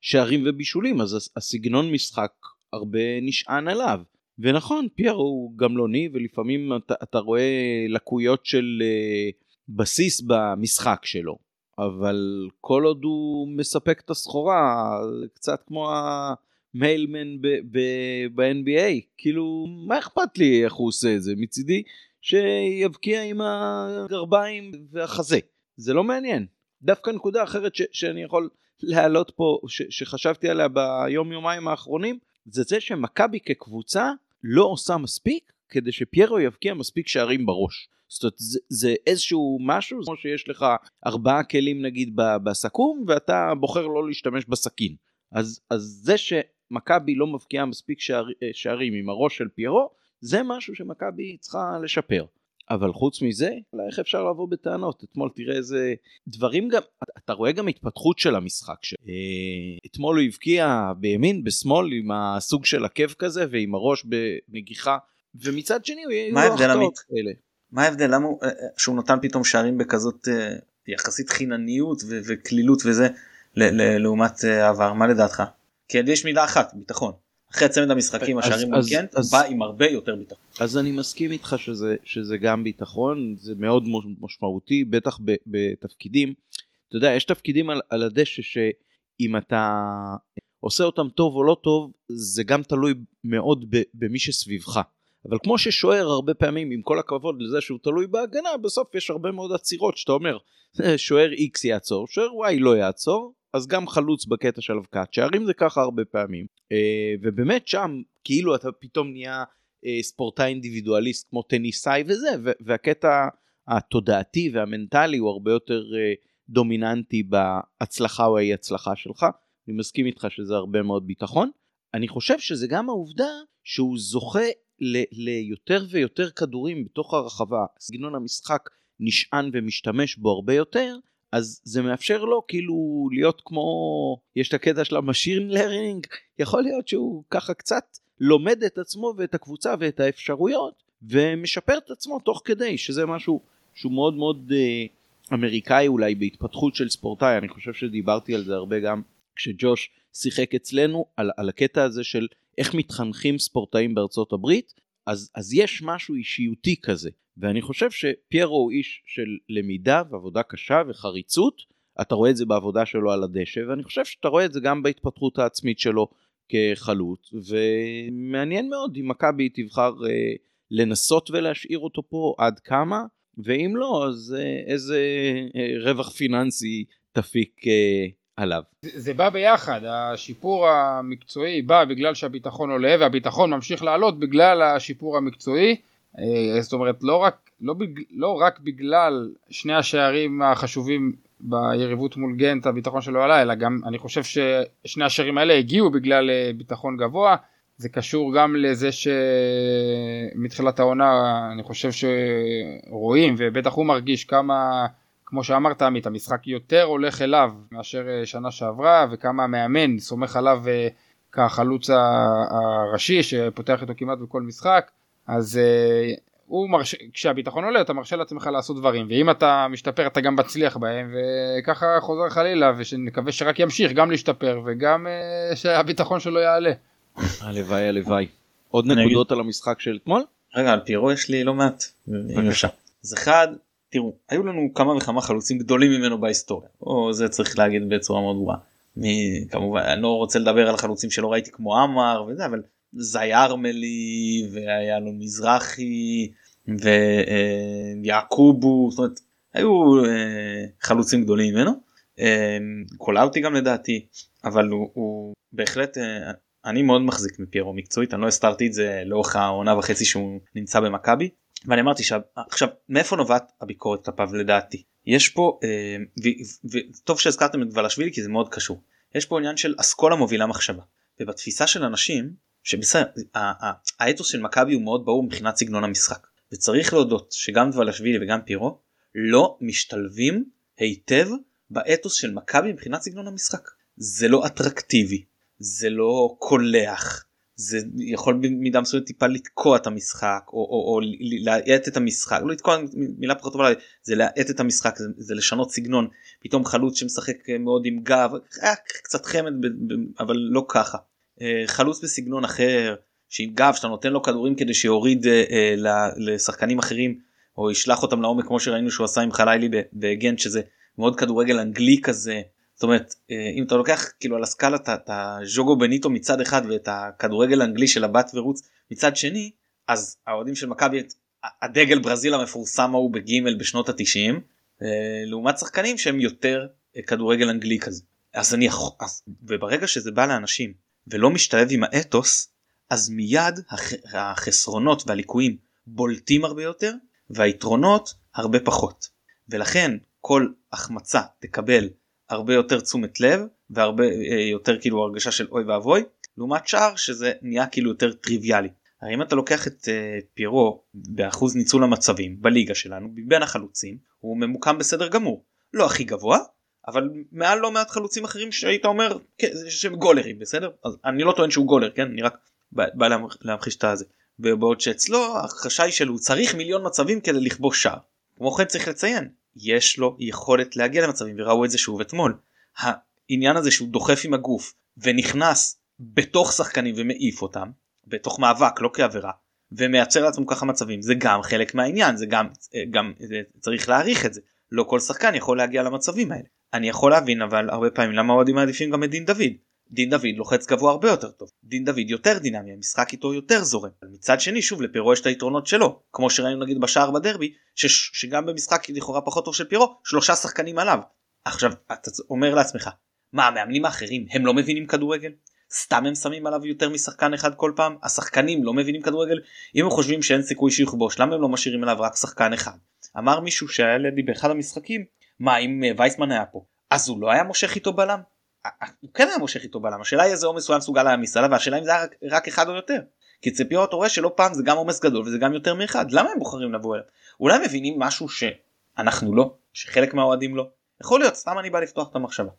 שערים ובישולים אז הסגנון משחק הרבה נשען עליו ונכון, פייר הוא גמלוני ולפעמים אתה, אתה רואה לקויות של uh, בסיס במשחק שלו, אבל כל עוד הוא מספק את הסחורה, קצת כמו המיילמן ב-NBA, כאילו מה אכפת לי איך הוא עושה את זה? מצידי שיבקיע עם הגרביים והחזה, זה לא מעניין. דווקא נקודה אחרת ש- שאני יכול להעלות פה, ש- שחשבתי עליה ביום יומיים האחרונים, זה זה שמכבי כקבוצה לא עושה מספיק כדי שפיירו יבקיע מספיק שערים בראש. זאת אומרת זה, זה איזשהו משהו כמו שיש לך ארבעה כלים נגיד בסכו"ם ואתה בוחר לא להשתמש בסכין. אז, אז זה שמכבי לא מבקיעה מספיק שער, שערים עם הראש של פיירו זה משהו שמכבי צריכה לשפר. אבל חוץ מזה, איך אפשר לבוא בטענות? אתמול תראה איזה דברים גם, אתה רואה גם התפתחות של המשחק. ש... אה, אתמול הוא הבקיע בימין, בשמאל, עם הסוג של עקב כזה, ועם הראש בנגיחה, ומצד שני הוא יהיה מה ההבדל עמית? מה ההבדל? למה הוא, אה, שהוא נתן פתאום שערים בכזאת יחסית חינניות וקלילות וזה לעומת העבר מה לדעתך? כי יש מילה אחת ביטחון. אחרי צמד המשחקים השערים מול קנט בא עם הרבה יותר ביטחון. אז אני מסכים איתך שזה, שזה גם ביטחון זה מאוד משמעותי בטח בתפקידים. אתה יודע יש תפקידים על, על הדשא שאם אתה עושה אותם טוב או לא טוב זה גם תלוי מאוד במי שסביבך. אבל כמו ששוער הרבה פעמים עם כל הכבוד לזה שהוא תלוי בהגנה בסוף יש הרבה מאוד עצירות שאתה אומר שוער X יעצור שוער Y לא יעצור אז גם חלוץ בקטע של אבקת שערים זה ככה הרבה פעמים. אה, ובאמת שם כאילו אתה פתאום נהיה אה, ספורטאי אינדיבידואליסט כמו טניסאי וזה והקטע התודעתי והמנטלי הוא הרבה יותר אה, דומיננטי בהצלחה או האי הצלחה שלך. אני מסכים איתך שזה הרבה מאוד ביטחון. אני חושב שזה גם העובדה שהוא זוכה ליותר ויותר כדורים בתוך הרחבה. סגנון המשחק נשען ומשתמש בו הרבה יותר אז זה מאפשר לו כאילו להיות כמו יש את הקטע של ה machine learning יכול להיות שהוא ככה קצת לומד את עצמו ואת הקבוצה ואת האפשרויות ומשפר את עצמו תוך כדי שזה משהו שהוא מאוד מאוד אה, אמריקאי אולי בהתפתחות של ספורטאי. אני חושב שדיברתי על זה הרבה גם כשג'וש שיחק אצלנו על, על הקטע הזה של איך מתחנכים ספורטאים בארצות הברית אז, אז יש משהו אישיותי כזה. ואני חושב שפיירו הוא איש של למידה ועבודה קשה וחריצות. אתה רואה את זה בעבודה שלו על הדשא ואני חושב שאתה רואה את זה גם בהתפתחות העצמית שלו כחלוץ. ומעניין מאוד אם מכבי תבחר אה, לנסות ולהשאיר אותו פה עד כמה ואם לא אז אה, איזה אה, רווח פיננסי תפיק אה, עליו. זה, זה בא ביחד, השיפור המקצועי בא בגלל שהביטחון עולה והביטחון ממשיך לעלות בגלל השיפור המקצועי, אה, זאת אומרת לא רק, לא, בג, לא רק בגלל שני השערים החשובים ביריבות מול גנט הביטחון שלו עלה, אלא גם אני חושב ששני השערים האלה הגיעו בגלל אה, ביטחון גבוה, זה קשור גם לזה שמתחילת העונה אני חושב שרואים ובטח הוא מרגיש כמה כמו שאמרת עמית, המשחק יותר הולך אליו מאשר אה, שנה שעברה, וכמה המאמן סומך עליו אה, כחלוץ הראשי שפותח איתו כמעט בכל משחק, אז אה, הוא מרש... כשהביטחון עולה אתה מרשה לעצמך לעשות דברים, ואם אתה משתפר אתה גם מצליח בהם, וככה חוזר חלילה, ונקווה שרק ימשיך גם להשתפר, וגם שהביטחון שלו יעלה. הלוואי הלוואי. עוד נקודות על המשחק של אתמול? רגע, על פירו יש לי לא מעט. בבקשה. אז אחד, תראו היו לנו כמה וכמה חלוצים גדולים ממנו בהיסטוריה או זה צריך להגיד בצורה מאוד ברורה. מי, כמובן אני לא רוצה לדבר על החלוצים שלא ראיתי כמו עמר וזה אבל זיירמלי והיה לו מזרחי ויעקובו זאת אומרת היו אה, חלוצים גדולים ממנו. אה, קולאוטי גם לדעתי אבל הוא, הוא בהחלט אה, אני מאוד מחזיק מפיירו מקצועית אני לא הסתרתי את זה לאורך העונה וחצי שהוא נמצא במכבי ואני אמרתי שעכשיו מאיפה נובעת הביקורת כלפיו לדעתי? יש פה אה, וטוב שהזכרתם את ולשווילי כי זה מאוד קשור. יש פה עניין של אסכולה מובילה מחשבה. ובתפיסה של אנשים שבסדר האתוס של מכבי הוא מאוד ברור מבחינת סגנון המשחק. וצריך להודות שגם דבלשווילי וגם פירו לא משתלבים היטב באתוס של מכבי מבחינת סגנון המשחק. זה לא אטרקטיבי. זה לא קולח זה יכול במידה מסוימת טיפה לתקוע את המשחק או, או, או להאט את המשחק לא לתקוע מילה פחות טובה זה להאט את המשחק זה, זה לשנות סגנון. פתאום חלוץ שמשחק מאוד עם גב אה, קצת חמד אבל לא ככה. אה, חלוץ בסגנון אחר שעם גב שאתה נותן לו כדורים כדי שיוריד אה, לשחקנים אחרים או ישלח אותם לעומק כמו שראינו שהוא עשה עם חלילי בגנט שזה מאוד כדורגל אנגלי כזה אומרת אה, אם אתה לוקח כאילו על הסקאלה את הז'וגו בניטו מצד אחד ואת הכדורגל האנגלי של הבת ורוץ מצד שני אז האוהדים של מכבי הדגל ברזיל המפורסם ההוא בגימל בשנות התשעים אה, לעומת שחקנים שהם יותר אה, כדורגל אנגלי כזה. אז אני יכול אז וברגע שזה בא לאנשים ולא משתלב עם האתוס אז מיד הח, החסרונות והליקויים בולטים הרבה יותר והיתרונות הרבה פחות. ולכן כל החמצה תקבל הרבה יותר תשומת לב והרבה אה, יותר כאילו הרגשה של אוי ואבוי לעומת שער שזה נהיה כאילו יותר טריוויאלי. הרי אם אתה לוקח את uh, פירו באחוז ניצול המצבים בליגה שלנו בין החלוצים הוא ממוקם בסדר גמור לא הכי גבוה אבל מעל לא מעט חלוצים אחרים שהיית אומר כן, שהם גולרים בסדר אז אני לא טוען שהוא גולר כן אני רק בא, להמחיש את הזה בעוד שאצלו החשאי שלו צריך מיליון מצבים כדי לכבוש שער. כמו כן צריך לציין יש לו יכולת להגיע למצבים וראו את זה שוב אתמול. העניין הזה שהוא דוחף עם הגוף ונכנס בתוך שחקנים ומעיף אותם בתוך מאבק לא כעבירה ומייצר לעצמו ככה מצבים זה גם חלק מהעניין זה גם גם זה, צריך להעריך את זה. לא כל שחקן יכול להגיע למצבים האלה. אני יכול להבין אבל הרבה פעמים למה אוהדים מעדיפים גם את דין דוד דין דוד לוחץ גבוה הרבה יותר טוב. דין דוד יותר דינמי המשחק איתו יותר זורם. מצד שני שוב לפירו יש את היתרונות שלו. כמו שראינו נגיד בשער בדרבי ש, שגם במשחק לכאורה פחות טוב של פירו שלושה שחקנים עליו. עכשיו אתה אומר לעצמך מה המאמנים האחרים הם לא מבינים כדורגל? סתם הם שמים עליו יותר משחקן אחד כל פעם? השחקנים לא מבינים כדורגל? אם הם חושבים שאין סיכוי שיכבוש למה הם לא משאירים עליו רק שחקן אחד? אמר מישהו שהיה לידי באחד המשחקים מה אם אה, וייסמן היה פה? אז הוא לא היה מושך איתו בלם הוא כן היה מושך איתו בלם השאלה היא איזה עומס הוא היה מסוגל להעמיס עליו והשאלה אם זה היה רק, אחד או יותר. כי ציפיות אתה רואה שלא פעם זה גם עומס גדול וזה גם יותר מאחד. למה הם בוחרים לבוא אליו? אולי מבינים משהו שאנחנו לא שחלק מהאוהדים לא. יכול להיות סתם אני בא לפתוח את המחשבה.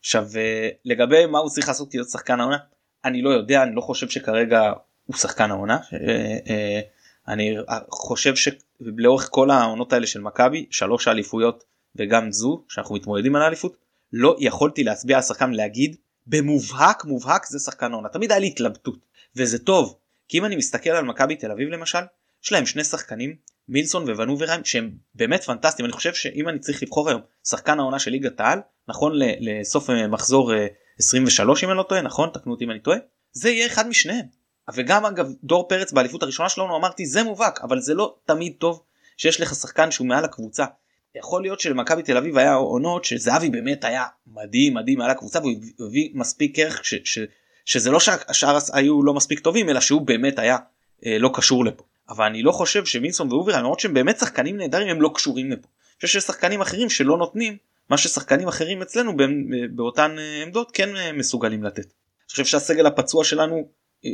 עכשיו אה, לגבי מה הוא צריך לעשות להיות שחקן העונה אני לא יודע אני לא חושב שכרגע הוא שחקן העונה. אה, אה, אני חושב שלאורך כל העונות האלה של מכבי שלוש האליפויות וגם זו שאנחנו מתמודדים על האליפות לא יכולתי להצביע על שחקן להגיד במובהק מובהק זה שחקן העונה תמיד היה לי התלבטות. וזה טוב כי אם אני מסתכל על מכבי תל אביב למשל יש להם שני שחקנים מילסון וונוברהיים שהם באמת פנטסטיים. אני חושב שאם אני צריך לבחור היום שחקן העונה של ליגת העל נכון לסוף אה, מחזור 23 אה, אם אני לא טועה נכון? תקנו אותי אם אני טועה. זה יהיה אחד משניהם. וגם אגב דור פרץ באליפות הראשונה שלנו אמרתי זה מובהק אבל זה לא תמיד טוב שיש לך שחקן שהוא מעל הקבוצה. יכול להיות שלמכבי תל אביב היה עונות שזהבי באמת היה מדהים מדהים מעל הקבוצה והוא הביא מספיק ערך ש, ש, שזה לא שהשאר היו לא מספיק טובים אלא שהוא באמת היה אה, לא קשור לפה. אבל אני לא חושב שווינסון ואובר למרות שהם באמת שחקנים נהדרים הם לא קשורים לפה. אני חושב שיש שחקנים אחרים שלא נותנים מה ששחקנים אחרים אצלנו באותן אה, עמדות כן אה, מסוגלים לתת. אני חושב שהסגל הפצוע שלנו אה,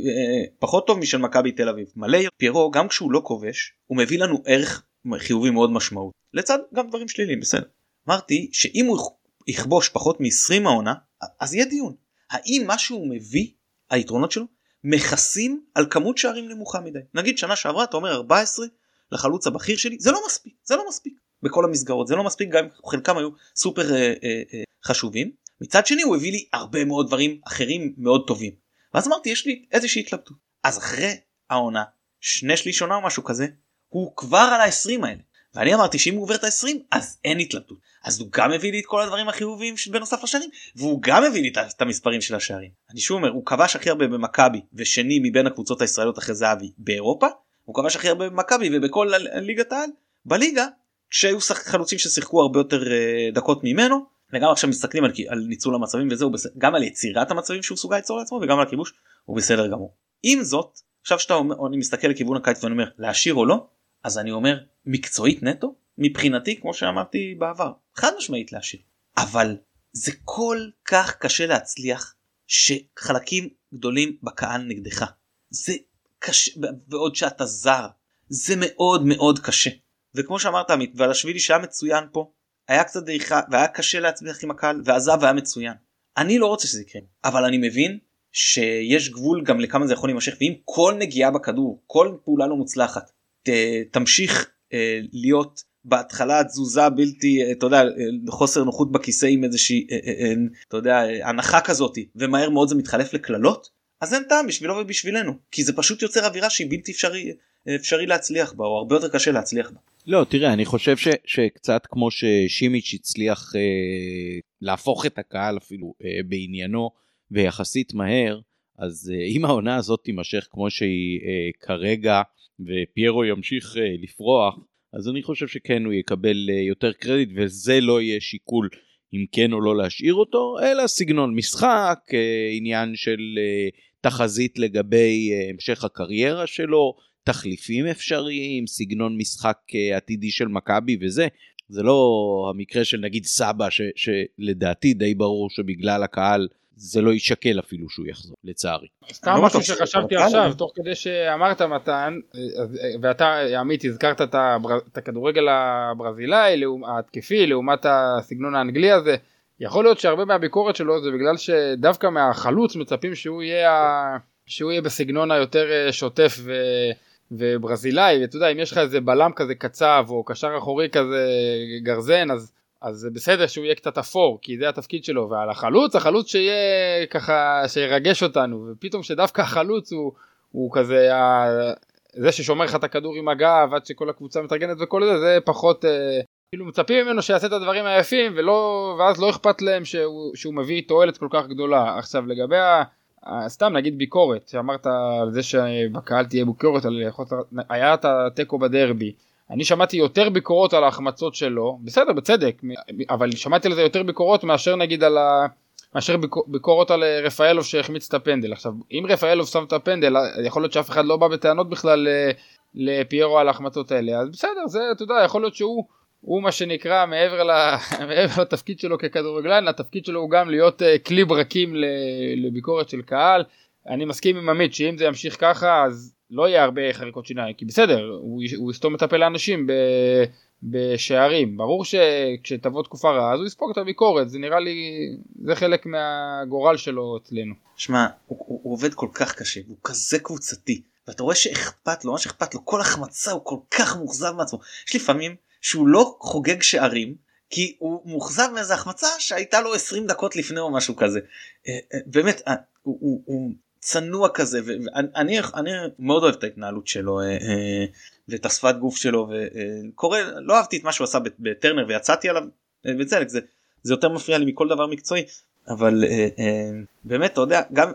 פחות טוב משל מכבי תל אביב. מלא פיירו גם כשהוא לא כובש הוא מביא לנו ערך חיובי מאוד משמעות לצד גם דברים שליליים בסדר. אמרתי שאם הוא יכבוש פחות מ-20 העונה אז יהיה דיון. האם מה שהוא מביא היתרונות שלו מכסים על כמות שערים נמוכה מדי. נגיד שנה שעברה אתה אומר 14 לחלוץ הבכיר שלי זה לא מספיק זה לא מספיק בכל המסגרות זה לא מספיק גם אם חלקם היו סופר אה, אה, אה, חשובים. מצד שני הוא הביא לי הרבה מאוד דברים אחרים מאוד טובים. ואז אמרתי יש לי איזושהי התלבטות. אז אחרי העונה שני שליש עונה או משהו כזה הוא כבר על ה-20 האלה. ואני אמרתי שאם הוא עובר את ה-20 אז אין התלבטות. אז הוא גם מביא לי את כל הדברים החיוביים בנוסף לשערים והוא גם מביא לי את המספרים של השערים. אני שוב אומר הוא כבש הכי הרבה במכבי ושני מבין הקבוצות הישראליות אחרי זהבי באירופה. הוא כבש הכי הרבה במכבי ובכל ליגת העל בליגה כשהיו חלוצים ששיחקו הרבה יותר uh, דקות ממנו וגם עכשיו מסתכלים על, על ניצול המצבים וזהו גם על יצירת המצבים שהוא סוגל ליצור לעצמו וגם על הכיבוש הוא בסדר גמור. עם זאת עכשיו שאתה אומר אני מסתכל לכיוון הקיץ ואני אומר להשאיר או לא אז אני אומר מקצועית נטו? מבחינתי כמו שאמרתי בעבר חד משמעית להשאיר. אבל זה כל כך קשה להצליח שחלקים גדולים בקהל נגדך. זה קשה ועוד שאתה זר זה מאוד מאוד קשה. וכמו שאמרת עמית ולשבילי שהיה מצוין פה היה קצת דעיכה והיה קשה להצליח עם הקהל ועזב והיה מצוין. אני לא רוצה שזה יקרה אבל אני מבין שיש גבול גם לכמה זה יכול להימשך ואם כל נגיעה בכדור כל פעולה לא מוצלחת ת, תמשיך אה, להיות בהתחלה תזוזה בלתי אה, אתה יודע אה, חוסר נוחות בכיסא עם איזושהי אה, אה, אה, אתה יודע הנחה כזאתי ומהר מאוד זה מתחלף לקללות אז אין טעם בשבילו ובשבילנו כי זה פשוט יוצר אווירה שהיא בלתי אפשרי אפשרי להצליח בה או הרבה יותר קשה להצליח בה. לא תראה אני חושב ש, שקצת כמו ששימיץ' הצליח אה, להפוך את הקהל אפילו אה, בעניינו ויחסית מהר אז אה, אם העונה הזאת תימשך כמו שהיא אה, כרגע ופיירו ימשיך אה, לפרוח אז אני חושב שכן הוא יקבל אה, יותר קרדיט וזה לא יהיה שיקול אם כן או לא להשאיר אותו אלא סגנון משחק אה, עניין של תחזית לגבי המשך הקריירה שלו תחליפים אפשריים, סגנון משחק עתידי של מכבי וזה. זה לא המקרה של נגיד סבא, ש, שלדעתי די ברור שבגלל הקהל זה לא יישקל אפילו שהוא יחזור, לצערי. סתם לא משהו שחשבתי עכשיו, תוך כדי שאמרת מתן, ואתה עמית הזכרת את הכדורגל הברזילאי, ההתקפי, לעומת הסגנון האנגלי הזה, יכול להיות שהרבה מהביקורת שלו זה בגלל שדווקא מהחלוץ מצפים שהוא יהיה, שהוא יהיה בסגנון היותר אה, שוטף ו... וברזילאי, ואתה יודע, אם יש לך איזה בלם כזה קצב, או קשר אחורי כזה גרזן, אז, אז זה בסדר שהוא יהיה קצת אפור, כי זה התפקיד שלו, ועל החלוץ, החלוץ שיהיה ככה, שירגש אותנו, ופתאום שדווקא החלוץ הוא, הוא כזה, ה... זה ששומר לך את הכדור עם הגב עד שכל הקבוצה מתארגנת וכל זה, זה פחות, אה, כאילו מצפים ממנו שיעשה את הדברים היפים, ולא, ואז לא אכפת להם שהוא, שהוא מביא תועלת כל כך גדולה. עכשיו לגבי ה... סתם נגיד ביקורת, שאמרת על זה שבקהל תהיה ביקורת, על היה את התיקו בדרבי. אני שמעתי יותר ביקורות על ההחמצות שלו, בסדר, בצדק, אבל שמעתי על זה יותר ביקורות מאשר נגיד על ה... מאשר ביקורות על רפאלוב שהחמיץ את הפנדל. עכשיו, אם רפאלוב שם את הפנדל, יכול להיות שאף אחד לא בא בטענות בכלל לפיירו על ההחמצות האלה, אז בסדר, זה, אתה יודע, יכול להיות שהוא הוא מה שנקרא מעבר, ל... מעבר לתפקיד שלו ככדורגלן, התפקיד שלו הוא גם להיות כלי ברקים לביקורת של קהל. אני מסכים עם עמית שאם זה ימשיך ככה אז לא יהיה הרבה חריקות שיניים, כי בסדר, הוא, הוא יסתום את הפה לאנשים ב... בשערים. ברור שכשתבוא תקופה רעה אז הוא יספוג את הביקורת, זה נראה לי, זה חלק מהגורל שלו אצלנו. שמע, הוא, הוא, הוא עובד כל כך קשה, הוא כזה קבוצתי, ואתה רואה שאכפת לו, מה שאכפת לו, כל החמצה הוא כל כך מאוכזב מעצמו. יש לפעמים שהוא לא חוגג שערים כי הוא מאוכזב מאיזה החמצה שהייתה לו 20 דקות לפני או משהו כזה. אה, אה, באמת אה, הוא, הוא, הוא צנוע כזה ואני אני מאוד אוהב את ההתנהלות שלו ואת השפת גוף שלו וקורא לא אהבתי את מה שהוא עשה בטרנר ויצאתי עליו בצדק זה, זה יותר מפריע לי מכל דבר מקצועי אבל באמת אתה יודע גם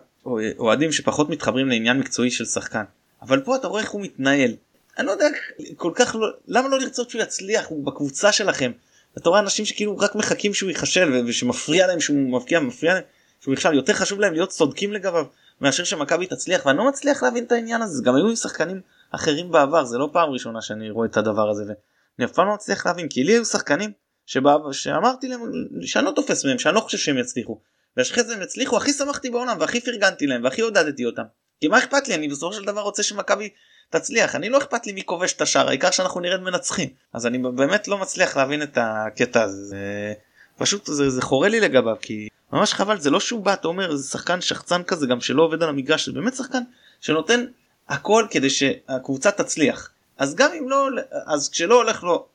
אוהדים שפחות מתחברים לעניין מקצועי של שחקן אבל פה אתה רואה איך הוא מתנהל אני לא יודע כל כך לא למה לא לרצות שהוא יצליח הוא בקבוצה שלכם. אתה רואה אנשים שכאילו רק מחכים שהוא ייכשל ושמפריע להם שהוא מבקיע מפריע להם שהוא נכשל יותר חשוב להם להיות צודקים לגביו מאשר שמכבי תצליח ואני לא מצליח להבין את העניין הזה. גם היו עם שחקנים אחרים בעבר זה לא פעם ראשונה שאני רואה את הדבר הזה ואני אף פעם לא מצליח להבין כי לי היו שחקנים שבא, שאמרתי להם שאני לא תופס מהם שאני לא חושב שהם יצליחו. ואחרי זה הם יצליחו הכי שמחתי בעולם והכי פרגנתי להם והכי עודדתי אותם. כי מה אכפת לי? אני בסופו של דבר רוצה שמכבי תצליח. אני לא אכפת לי מי כובש את השער העיקר שאנחנו נרד מנצחים. אז אני באמת לא מצליח להבין את הקטע הזה. זה פשוט זה, זה חורה לי לגביו כי ממש חבל זה לא שהוא בא אתה אומר זה שחקן שחצן כזה גם שלא עובד על המגרש זה באמת שחקן שנותן הכל כדי שהקבוצה תצליח. אז גם אם לא אז כשלא הולך לו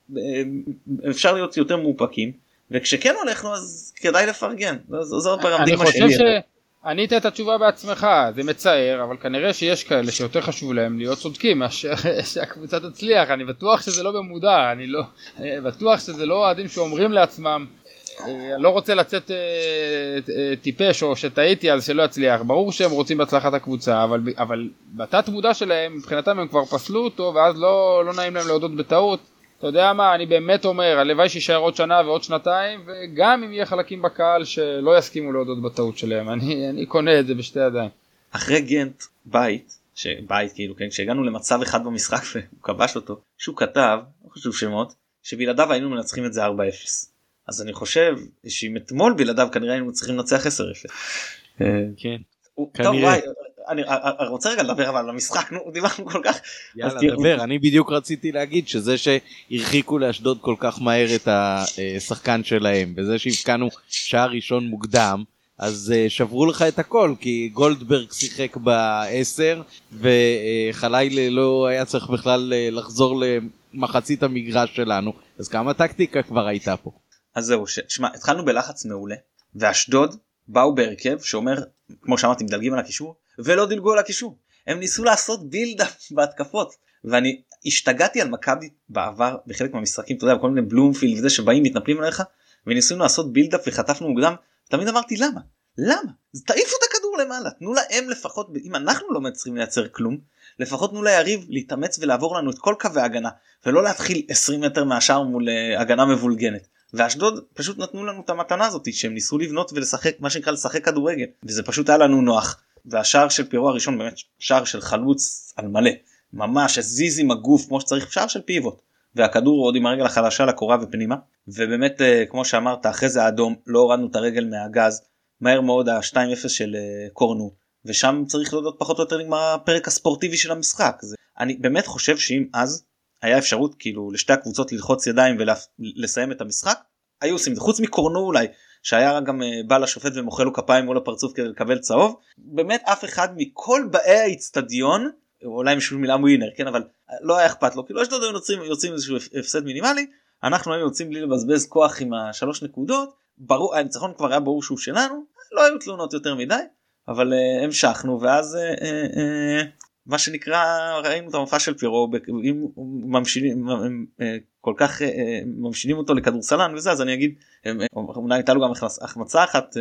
אפשר להיות יותר מאופקים וכשכן הולך לו אז כדאי לפרגן. זו הפרמדיגמה שלי. ש... ענית את התשובה בעצמך, זה מצער, אבל כנראה שיש כאלה שיותר חשוב להם להיות צודקים מאשר שהקבוצה תצליח, אני בטוח שזה לא במודע, אני לא, בטוח שזה לא אוהדים שאומרים לעצמם, אני אה, לא רוצה לצאת אה, אה, טיפש או שטעיתי אז שלא יצליח, ברור שהם רוצים בהצלחת הקבוצה, אבל, אבל בתת מודע שלהם מבחינתם הם כבר פסלו אותו ואז לא, לא נעים להם להודות בטעות. אתה יודע מה, אני באמת אומר, הלוואי שיישאר עוד שנה ועוד שנתיים, וגם אם יהיה חלקים בקהל שלא יסכימו להודות בטעות שלהם, אני, אני קונה את זה בשתי ידיים. אחרי גנט, בית, שבית כאילו, כן, כשהגענו למצב אחד במשחק והוא כבש אותו, שהוא כתב, לא חשוב שמות, שבלעדיו היינו מנצחים את זה 4-0. אז אני חושב שאם אתמול בלעדיו כנראה היינו צריכים לנצח 10-0. כן. טוב, וואי, אני רוצה רגע לדבר אבל על המשחק נו דיברנו כל כך. יאללה דבר אני בדיוק רציתי להגיד שזה שהרחיקו לאשדוד כל כך מהר את השחקן שלהם וזה שהבקענו שער ראשון מוקדם. אז uh, שברו לך את הכל כי גולדברג שיחק בעשר וחלילה לא היה צריך בכלל לחזור למחצית המגרש שלנו אז כמה טקטיקה כבר הייתה פה. אז זהו שמע התחלנו בלחץ מעולה ואשדוד באו בהרכב שאומר כמו שאמרתי מדלגים על הקישור ולא דילגו על הקישור. הם ניסו לעשות build-up בהתקפות ואני השתגעתי על מכבי בעבר בחלק מהמשחקים אתה יודע כל מיני בלומפילד וזה שבאים מתנפלים עליך וניסינו לעשות build-up וחטפנו מוקדם תמיד אמרתי למה? למה? תעיפו את הכדור למעלה תנו להם לפחות אם אנחנו לא מצליחים לייצר כלום לפחות תנו ליריב להתאמץ ולעבור לנו את כל קווי ההגנה ולא להתחיל 20 מטר מהשאר מול uh, הגנה מבולגנת ואשדוד פשוט נתנו לנו את המתנה הזאת שהם ניסו לבנות ולשחק מה שנקרא לשחק כדורגל. וזה פשוט היה לנו נוח. והשער של פירו הראשון באמת שער של חלוץ על מלא. ממש הזיז עם הגוף כמו שצריך שער של פיבוט. והכדור עוד עם הרגל החלשה לקורה ופנימה. ובאמת אה, כמו שאמרת אחרי זה האדום לא הורדנו את הרגל מהגז. מהר מאוד ה-2-0 של אה, קורנו. ושם צריך להודות פחות או יותר נגמר הפרק הספורטיבי של המשחק. זה אני באמת חושב שאם אז היה אפשרות כאילו לשתי הקבוצות ללחוץ ידיים ולסיים את המשחק? היו עושים את זה. חוץ מקורנו אולי שהיה גם אה, בא לשופט ומוחא לו כפיים מול הפרצוף כדי לקבל צהוב. באמת אף אחד מכל באי האיצטדיון אולי עם שום מילה ווינר כן אבל לא היה אכפת לו. כאילו אשדוד היו יוצאים יוצאים איזשהו הפסד מינימלי. אנחנו היינו יוצאים בלי לבזבז כוח עם השלוש נקודות. ברור הניצחון כבר היה ברור שהוא שלנו. לא היו תלונות יותר מדי אבל uh, המשכנו ואז uh, uh, מה שנקרא ראינו את המופע של פירו אם ממשילים uh, כל כך uh, ממשילים אותו לכדורסלן וזה אז אני אגיד אולי הייתה לו גם החמצה אחת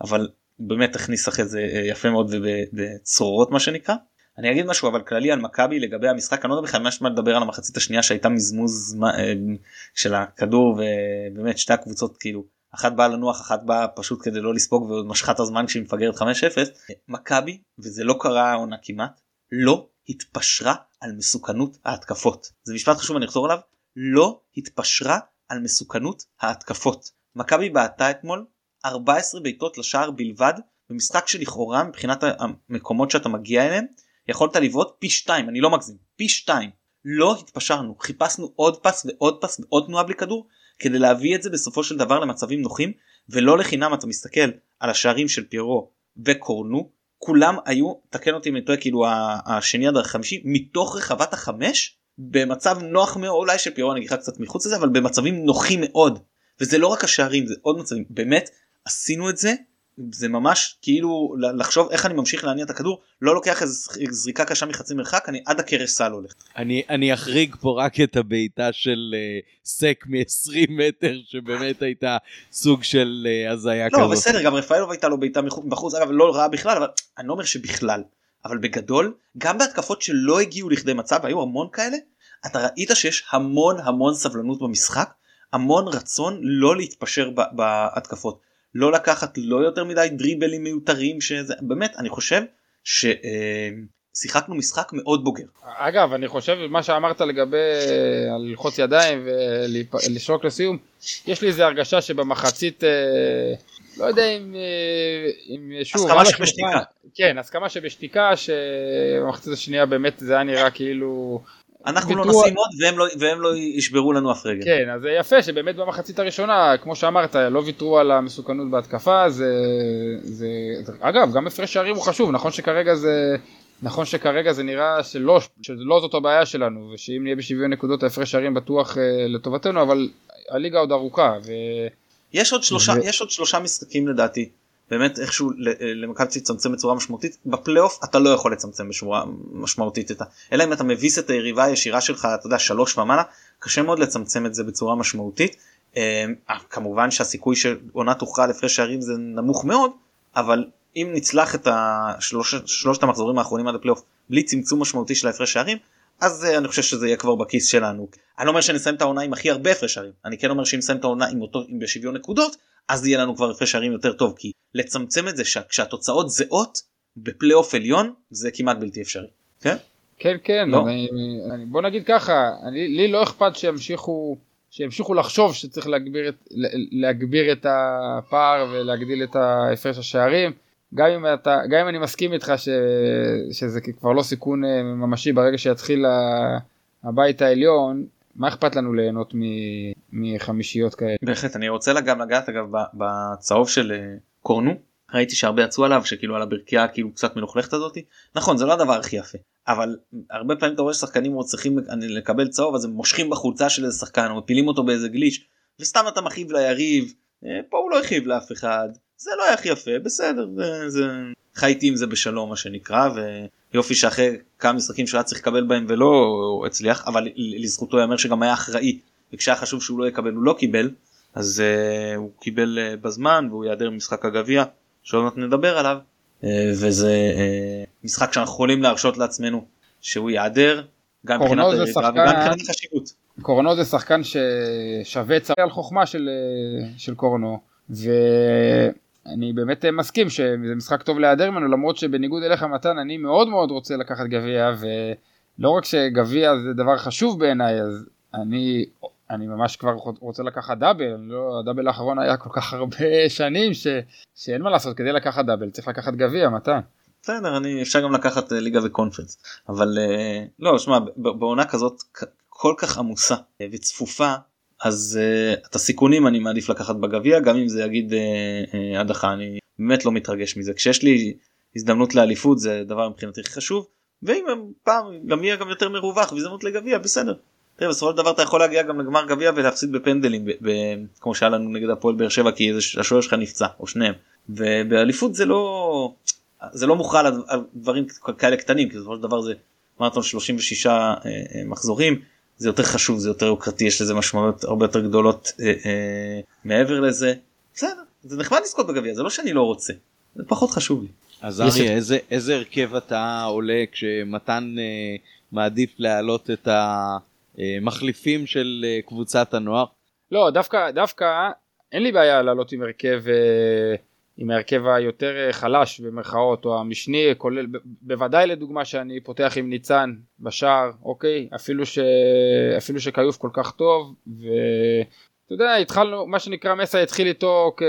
אבל באמת הכניס אחרי זה יפה מאוד ובצרורות מה שנקרא. אני אגיד משהו אבל כללי על מכבי לגבי המשחק אני לא יודע בכלל מה לדבר על המחצית השנייה שהייתה מזמוז של הכדור ובאמת שתי הקבוצות כאילו אחת באה לנוח אחת באה פשוט כדי לא לספוג ועוד משכה את הזמן כשהיא מפגרת 5-0 מכבי וזה לא קרה העונה כמעט לא התפשרה על מסוכנות ההתקפות. זה משפט חשוב אני אחזור עליו. לא התפשרה על מסוכנות ההתקפות. מכבי בעטה אתמול 14 בעיטות לשער בלבד במשחק שלכאורה מבחינת המקומות שאתה מגיע אליהם יכולת לבעוט פי 2 אני לא מגזים פי 2 לא התפשרנו חיפשנו עוד פס ועוד פס ועוד תנועה בלי כדור כדי להביא את זה בסופו של דבר למצבים נוחים ולא לחינם אתה מסתכל על השערים של פירו וקורנו כולם היו תקן אותי אם אני טועה כאילו השני עד החמישי מתוך רחבת החמש? במצב נוח מאוד אולי של אגיד לך קצת מחוץ לזה אבל במצבים נוחים מאוד. וזה לא רק השערים זה עוד מצבים. באמת עשינו את זה זה ממש כאילו לחשוב איך אני ממשיך להניע את הכדור לא לוקח איזה זריקה קשה מחצי מרחק אני עד הקרש סל הולך. אני אני אחריג פה רק את הבעיטה של uh, סק מ-20 מטר שבאמת הייתה סוג של uh, הזיה לא, כזאת. לא בסדר גם רפאלוב הייתה לו בעיטה בחוץ אגב לא רעה בכלל אבל אני לא אומר שבכלל אבל בגדול גם בהתקפות שלא הגיעו לכדי מצב היו המון כאלה אתה ראית שיש המון המון סבלנות במשחק המון רצון לא להתפשר בהתקפות. לא לקחת לא יותר מדי דריבלים מיותרים שזה באמת אני חושב ששיחקנו משחק מאוד בוגר. אגב אני חושב מה שאמרת לגבי אה, ללחוץ ידיים ולשרוק לסיום יש לי איזה הרגשה שבמחצית אה, לא יודע אם, אה, אם שוב הסכמה שבשתיקה כן הסכמה שבשתיקה שבמחצית השנייה באמת זה היה נראה כאילו אנחנו לא נשים עוד והם לא, והם לא ישברו לנו אף רגע. כן, אז זה יפה שבאמת במחצית הראשונה, כמו שאמרת, לא ויתרו על המסוכנות בהתקפה, זה, זה, אגב, גם הפרש שערים הוא חשוב, נכון שכרגע זה, נכון שכרגע זה נראה שלא, שלא זאת הבעיה שלנו, ושאם נהיה בשוויון נקודות ההפרש שערים בטוח uh, לטובתנו, אבל הליגה עוד ארוכה. ו... יש עוד שלושה, ו... יש עוד שלושה משחקים לדעתי. באמת איכשהו למכבי לצמצם בצורה משמעותית בפלייאוף אתה לא יכול לצמצם בצורה משמעותית את ה... אלא אם אתה מביס את היריבה הישירה שלך אתה יודע שלוש ומעלה קשה מאוד לצמצם את זה בצורה משמעותית. אה, כמובן שהסיכוי שעונה תוכרע על הפרש שערים זה נמוך מאוד אבל אם נצלח את השלוש, שלושת המחזורים האחרונים עד הפלייאוף בלי צמצום משמעותי של ההפרש שערים אז uh, אני חושב שזה יהיה כבר בכיס שלנו. אני לא אומר שנסיים את העונה עם הכי הרבה הפרש שערים אני כן אומר שאם נסיים את העונה עם אותו עם בשוויון נקודות אז יהיה לנו כבר הפרש שערים יותר טוב כי לצמצם את זה כשהתוצאות זהות בפלייאוף עליון זה כמעט בלתי אפשרי. כן? כן כן לא. אני, אני, בוא נגיד ככה אני, לי לא אכפת שימשיכו שימשיכו לחשוב שצריך להגביר את, להגביר את הפער ולהגדיל את ההפרש השערים גם אם, אתה, גם אם אני מסכים איתך ש, שזה כבר לא סיכון אה, ממשי ברגע שיתחיל הבית העליון מה אכפת לנו ליהנות מחמישיות כאלה? בהחלט אני רוצה גם לגעת אגב בצהוב של אה, קורנו ראיתי שהרבה יצאו עליו שכאילו על הברכייה כאילו קצת מלוכלכת הזאתי נכון זה לא הדבר הכי יפה אבל הרבה פעמים אתה רואה ששחקנים צריכים לקבל צהוב אז הם מושכים בחולצה של איזה שחקן או מפילים אותו באיזה גליץ' וסתם אתה מכאיב ליריב אה, פה הוא לא הכאיב לאף אחד זה לא היה הכי יפה בסדר זה חייתי עם זה בשלום מה שנקרא ויופי שאחרי כמה משחקים שהוא היה צריך לקבל בהם ולא הצליח אבל לזכותו ייאמר שגם היה אחראי וכשהיה חשוב שהוא לא יקבל הוא לא קיבל אז uh, הוא קיבל uh, בזמן והוא ייעדר ממשחק הגביע שעוד מעט נדבר עליו uh, וזה uh, משחק שאנחנו יכולים להרשות לעצמנו שהוא ייעדר גם מבחינת היריבה וגם מבחינת החשיבות. קורנו זה שחקן ששווה צרי על חוכמה של, של קורנו. ו... אני באמת מסכים שזה משחק טוב להיעדר ממנו למרות שבניגוד אליך מתן אני מאוד מאוד רוצה לקחת גביע ולא רק שגביע זה דבר חשוב בעיניי אז אני אני ממש כבר רוצה לקחת דאבל, לא, הדאבל האחרון היה כל כך הרבה שנים ש, שאין מה לעשות כדי לקחת דאבל צריך לקחת גביע מתן. בסדר אני אפשר גם לקחת אה, ליגה וקונפרנס אבל אה, לא שמע בעונה כזאת כל כך עמוסה וצפופה אז את הסיכונים אני מעדיף לקחת בגביע גם אם זה יגיד הדחה אני באמת לא מתרגש מזה כשיש לי הזדמנות לאליפות זה דבר מבחינתי חשוב ואם פעם גם יהיה גם יותר מרווח והזדמנות לגביע בסדר. תראה בסופו של דבר אתה יכול להגיע גם לגמר גביע ולהפסיד בפנדלים ב- ב- כמו שהיה לנו נגד הפועל באר שבע כי השוער שלך נפצע או שניהם. ובאליפות זה לא זה לא מוכרע על דברים כאלה קטנים כי בסופו של דבר זה מרתון 36 אה, אה, מחזורים. זה יותר חשוב זה יותר יוקרתי יש לזה משמעויות הרבה יותר גדולות אה, אה, מעבר לזה. בסדר זה נחמד לזכות בגביע זה לא שאני לא רוצה זה פחות חשוב לי. אז אריה איזה, איזה הרכב אתה עולה כשמתן אה, מעדיף להעלות את המחליפים של אה, קבוצת הנוער? לא דווקא דווקא אין לי בעיה לעלות עם הרכב אה, עם ההרכב היותר אה, חלש במרכאות או המשני כולל בוודאי לדוגמה שאני פותח עם ניצן בשער אוקיי אפילו ש... אפילו שכיוף כל כך טוב ואתה יודע התחלנו מה שנקרא מסה התחיל איתו כ...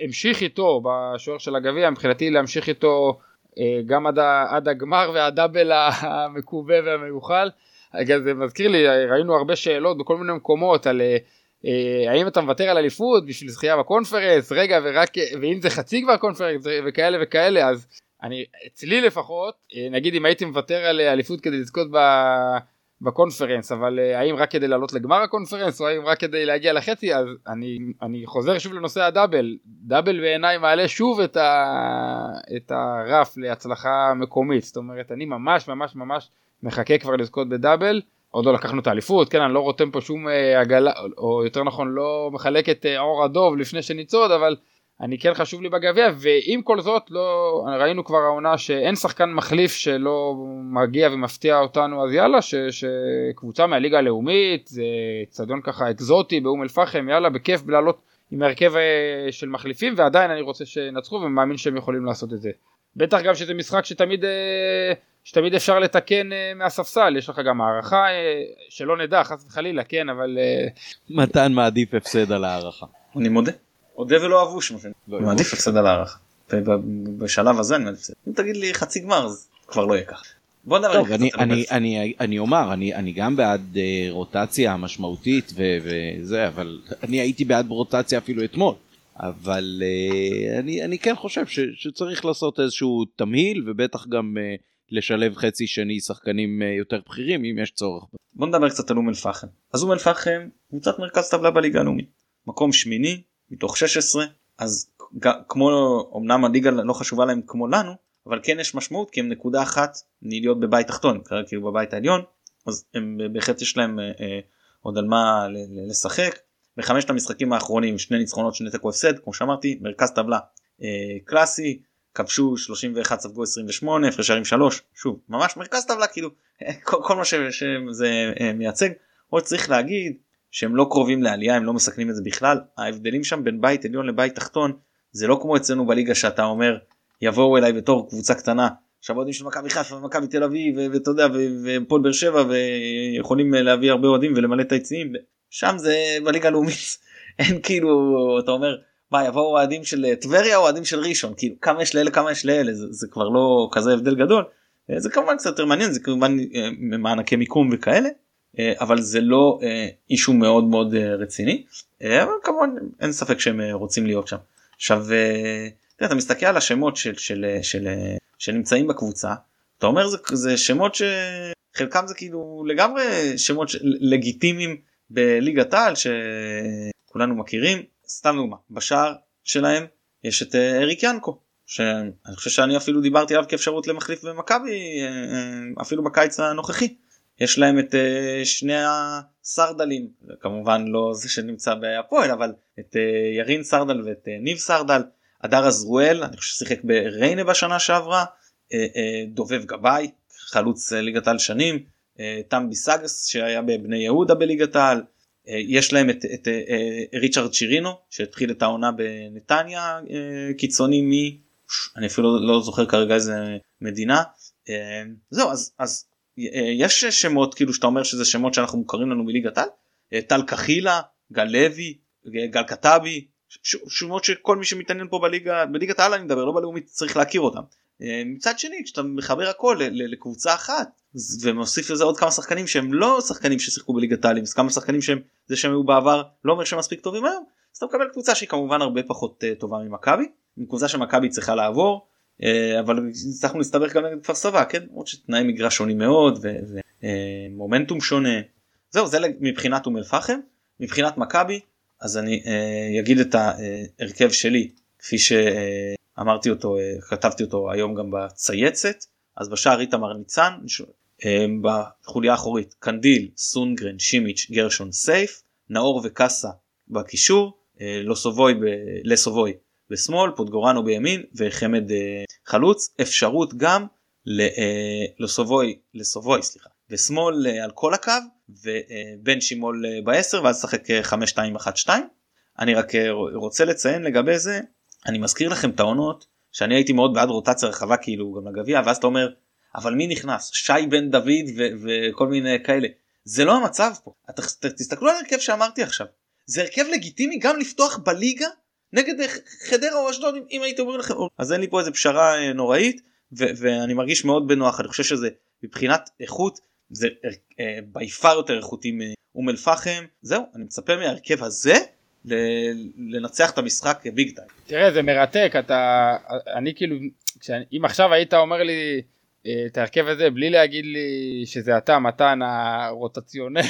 המשיך איתו בשוער של הגביע מבחינתי להמשיך איתו אה, גם עד. עד הגמר והדאבל המקווה והמיוחל זה מזכיר לי ראינו הרבה שאלות בכל מיני מקומות על אה, אה, האם אתה מוותר על אליפות בשביל זכייה בקונפרנס? רגע ורק ואם זה חצי כבר קונפרנס וכאלה וכאלה אז אני אצלי לפחות אה, נגיד אם הייתי מוותר על אליפות כדי לזכות ב, בקונפרנס אבל האם רק כדי לעלות לגמר הקונפרנס או האם רק כדי להגיע לחצי אז אני אני חוזר שוב לנושא הדאבל. דאבל בעיניי מעלה שוב את, ה, את הרף להצלחה מקומית. זאת אומרת אני ממש ממש ממש מחכה כבר לזכות בדאבל. עוד לא לקחנו את האליפות, כן, אני לא רותם פה שום אה, עגלה, או יותר נכון לא מחלק את אה, עור הדוב לפני שנצעוד, אבל אני כן חשוב לי בגביע, ועם כל זאת לא, ראינו כבר העונה שאין שחקן מחליף שלא מגיע ומפתיע אותנו, אז יאללה, ש, שקבוצה מהליגה הלאומית, זה צדיון ככה אקזוטי באום אל פחם, יאללה, בכיף לעלות עם הרכב אה, של מחליפים, ועדיין אני רוצה שנצחו ומאמין שהם יכולים לעשות את זה. בטח גם שזה משחק שתמיד... אה, שתמיד אפשר לתקן uh, מהספסל, יש לך גם הערכה, uh, שלא נדע חס וחלילה, כן, אבל... Uh... מתן מעדיף הפסד על הערכה. אני מודה. אודה ולא אבוש, לא מעדיף הפסד על הערכה. בשלב הזה אני מעדיף הפסד. אם תגיד לי חצי גמר אז כבר לא יהיה ככה. בוא נדבר טוב, אני, אני, אני, אני אומר, אני, אני גם בעד uh, רוטציה משמעותית ו, וזה, אבל אני הייתי בעד רוטציה אפילו אתמול. אבל uh, אני, אני כן חושב ש, שצריך לעשות איזשהו תמהיל ובטח גם uh, לשלב חצי שני שחקנים אה, יותר בכירים אם יש צורך. בוא נדבר קצת על אום אל פחם. אז אום אל פחם קבוצת מרכז טבלה בליגה הלאומית. מקום שמיני מתוך 16 אז כמו אמנם הליגה לא חשובה להם כמו לנו אבל כן יש משמעות כי הם נקודה אחת מלהיות בבית תחתון כרגע כאילו בבית העליון אז הם בהחלט יש להם אה, אה, עוד על מה לשחק. בחמשת המשחקים האחרונים שני ניצחונות שני תיקו הפסד כמו שאמרתי מרכז טבלה אה, קלאסי כבשו 31 ספגו 28 הפרש שערים 3 שוב ממש מרכז טבלה כאילו כל, כל מה שזה אה, מייצג. עוד צריך להגיד שהם לא קרובים לעלייה הם לא מסכנים את זה בכלל. ההבדלים שם בין בית עליון לבית תחתון זה לא כמו אצלנו בליגה שאתה אומר יבואו אליי בתור קבוצה קטנה. עכשיו אוהדים של מכבי חיפה ומכבי תל אביב ואתה יודע ופועל באר שבע ויכולים להביא הרבה אוהדים ולמלא את היציעים. שם זה בליגה הלאומית אין כאילו אתה אומר מה יבואו אוהדים של אה, טבריה או אוהדים של ראשון כאילו כמה יש לאלה כמה יש לאלה זה, זה כבר לא כזה הבדל גדול. אה, זה כמובן קצת יותר מעניין זה כמובן אה, מענקי מיקום וכאלה אבל זה לא אישו מאוד מאוד רציני. אבל כמובן אין ספק שהם רוצים להיות שם. עכשיו אתה מסתכל על השמות של, של, של, שנמצאים בקבוצה אתה אומר זה, זה שמות שחלקם זה כאילו לגמרי שמות לגיטימיים בליגת העל שכולנו מכירים סתם דוגמה בשער שלהם יש את אה, אריק ינקו שאני חושב שאני אפילו דיברתי עליו כאפשרות למחליף במכבי אה, אה, אפילו בקיץ הנוכחי. יש להם את שני הסרדלים כמובן לא זה שנמצא בהפועל אבל את ירין סרדל ואת ניב סרדל. הדר עזרואל אני חושב ששיחק בריינה בשנה שעברה דובב גבאי חלוץ ליגת העל שנים תם ביסגס שהיה בבני יהודה בליגת העל יש להם את, את, את אה, ריצ'רד שירינו שהתחיל את העונה בנתניה אה, קיצוני מ... אני אפילו לא זוכר כרגע איזה מדינה. זהו אז, אז יש שמות כאילו שאתה אומר שזה שמות שאנחנו מוכרים לנו מליגת העל. טל קחילה, גל לוי, גל קטבי, שמות שכל מי שמתעניין פה בליגה, בליגת העל אני מדבר, לא בלאומית צריך להכיר אותם. מצד שני כשאתה מחבר הכל לקבוצה אחת ומוסיף לזה עוד כמה שחקנים שהם לא שחקנים ששיחקו בליגת העלים אז כמה שחקנים שהם זה שהם היו בעבר לא אומר שהם מספיק טובים היום אז אתה מקבל קבוצה שהיא כמובן הרבה פחות uh, טובה ממכבי קבוצה שמכבי צריכה לעבור אבל הצלחנו להסתבך גם נגד כפר סבא כן? למרות שתנאי מגרש שונים מאוד ומומנטום שונה. זהו זה מבחינת אום אל פחם מבחינת מכבי אז אני אגיד את ההרכב שלי כפי שאמרתי אותו כתבתי אותו היום גם בצייצת. אז בשער איתמר ניצן בחוליה האחורית קנדיל סונגרן שימיץ' גרשון סייף נאור וקאסה בקישור לוסובוי ב... לסובוי בשמאל פוטגורנו בימין וחמד חלוץ. אפשרות גם לסובוי לסובוי סליחה ושמאל על כל הקו ובן שימול בעשר ואז לשחק 5-2-1-2 אני רק רוצה לציין לגבי זה אני מזכיר לכם את העונות שאני הייתי מאוד בעד רוטציה רחבה כאילו גם לגביע ואז אתה אומר אבל מי נכנס? שי בן דוד וכל מיני כאלה. זה לא המצב פה. את, תסתכלו על הרכב שאמרתי עכשיו. זה הרכב לגיטימי גם לפתוח בליגה נגד חדרה או אשדוד אם הייתי אומר לכם. אז אין לי פה איזה פשרה נוראית ואני מרגיש מאוד בנוח. אני חושב שזה מבחינת איכות זה בי פאר יותר איכותי מאום אל פחם זהו אני מצפה מהרכב הזה לנצח את המשחק ביג טיים. תראה זה מרתק אתה אני כאילו אם עכשיו היית אומר לי את ההרכב הזה בלי להגיד לי שזה אתה מתן הרוטציונר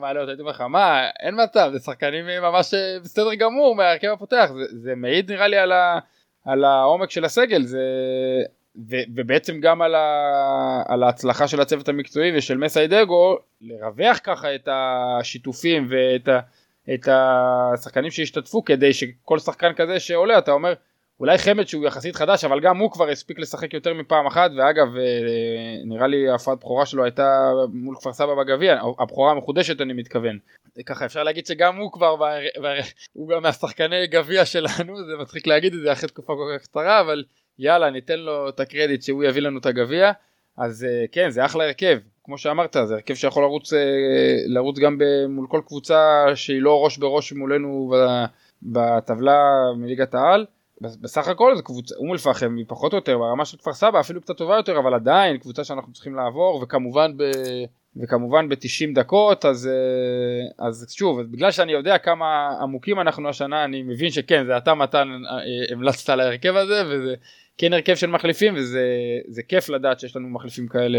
מעלה אותה הייתי אומר לך מה אין מצב זה שחקנים ממש בסדר גמור מההרכב הפותח זה, זה מעיד נראה לי על, ה, על העומק של הסגל זה ו, ובעצם גם על, ה, על ההצלחה של הצוות המקצועי ושל מסיידגו לרווח ככה את השיתופים ואת ה, את השחקנים שהשתתפו כדי שכל שחקן כזה שעולה אתה אומר אולי חמד שהוא יחסית חדש אבל גם הוא כבר הספיק לשחק יותר מפעם אחת ואגב אה, נראה לי ההפרעת בכורה שלו הייתה מול כפר סבא בגביע הבכורה המחודשת אני מתכוון. ככה אפשר להגיד שגם הוא כבר הוא גם מהשחקני גביע שלנו זה מצחיק להגיד את זה אחרי תקופה כל כך קצרה אבל יאללה ניתן לו את הקרדיט שהוא יביא לנו את הגביע אז אה, כן זה אחלה הרכב כמו שאמרת זה הרכב שיכול לרוץ אה, לרוץ גם מול כל קבוצה שהיא לא ראש בראש מולנו בטבלה מליגת העל. בסך הכל זה קבוצה, אום אל פחם היא פחות או יותר ברמה של כפר סבא אפילו קצת טובה יותר אבל עדיין קבוצה שאנחנו צריכים לעבור וכמובן ב... וכמובן ב-90 דקות אז, אה, אז שוב בגלל שאני יודע כמה עמוקים אנחנו השנה אני מבין שכן זה אתה מתן אה, המלצת על ההרכב הזה וזה כן הרכב של מחליפים וזה כיף לדעת שיש לנו מחליפים כאלה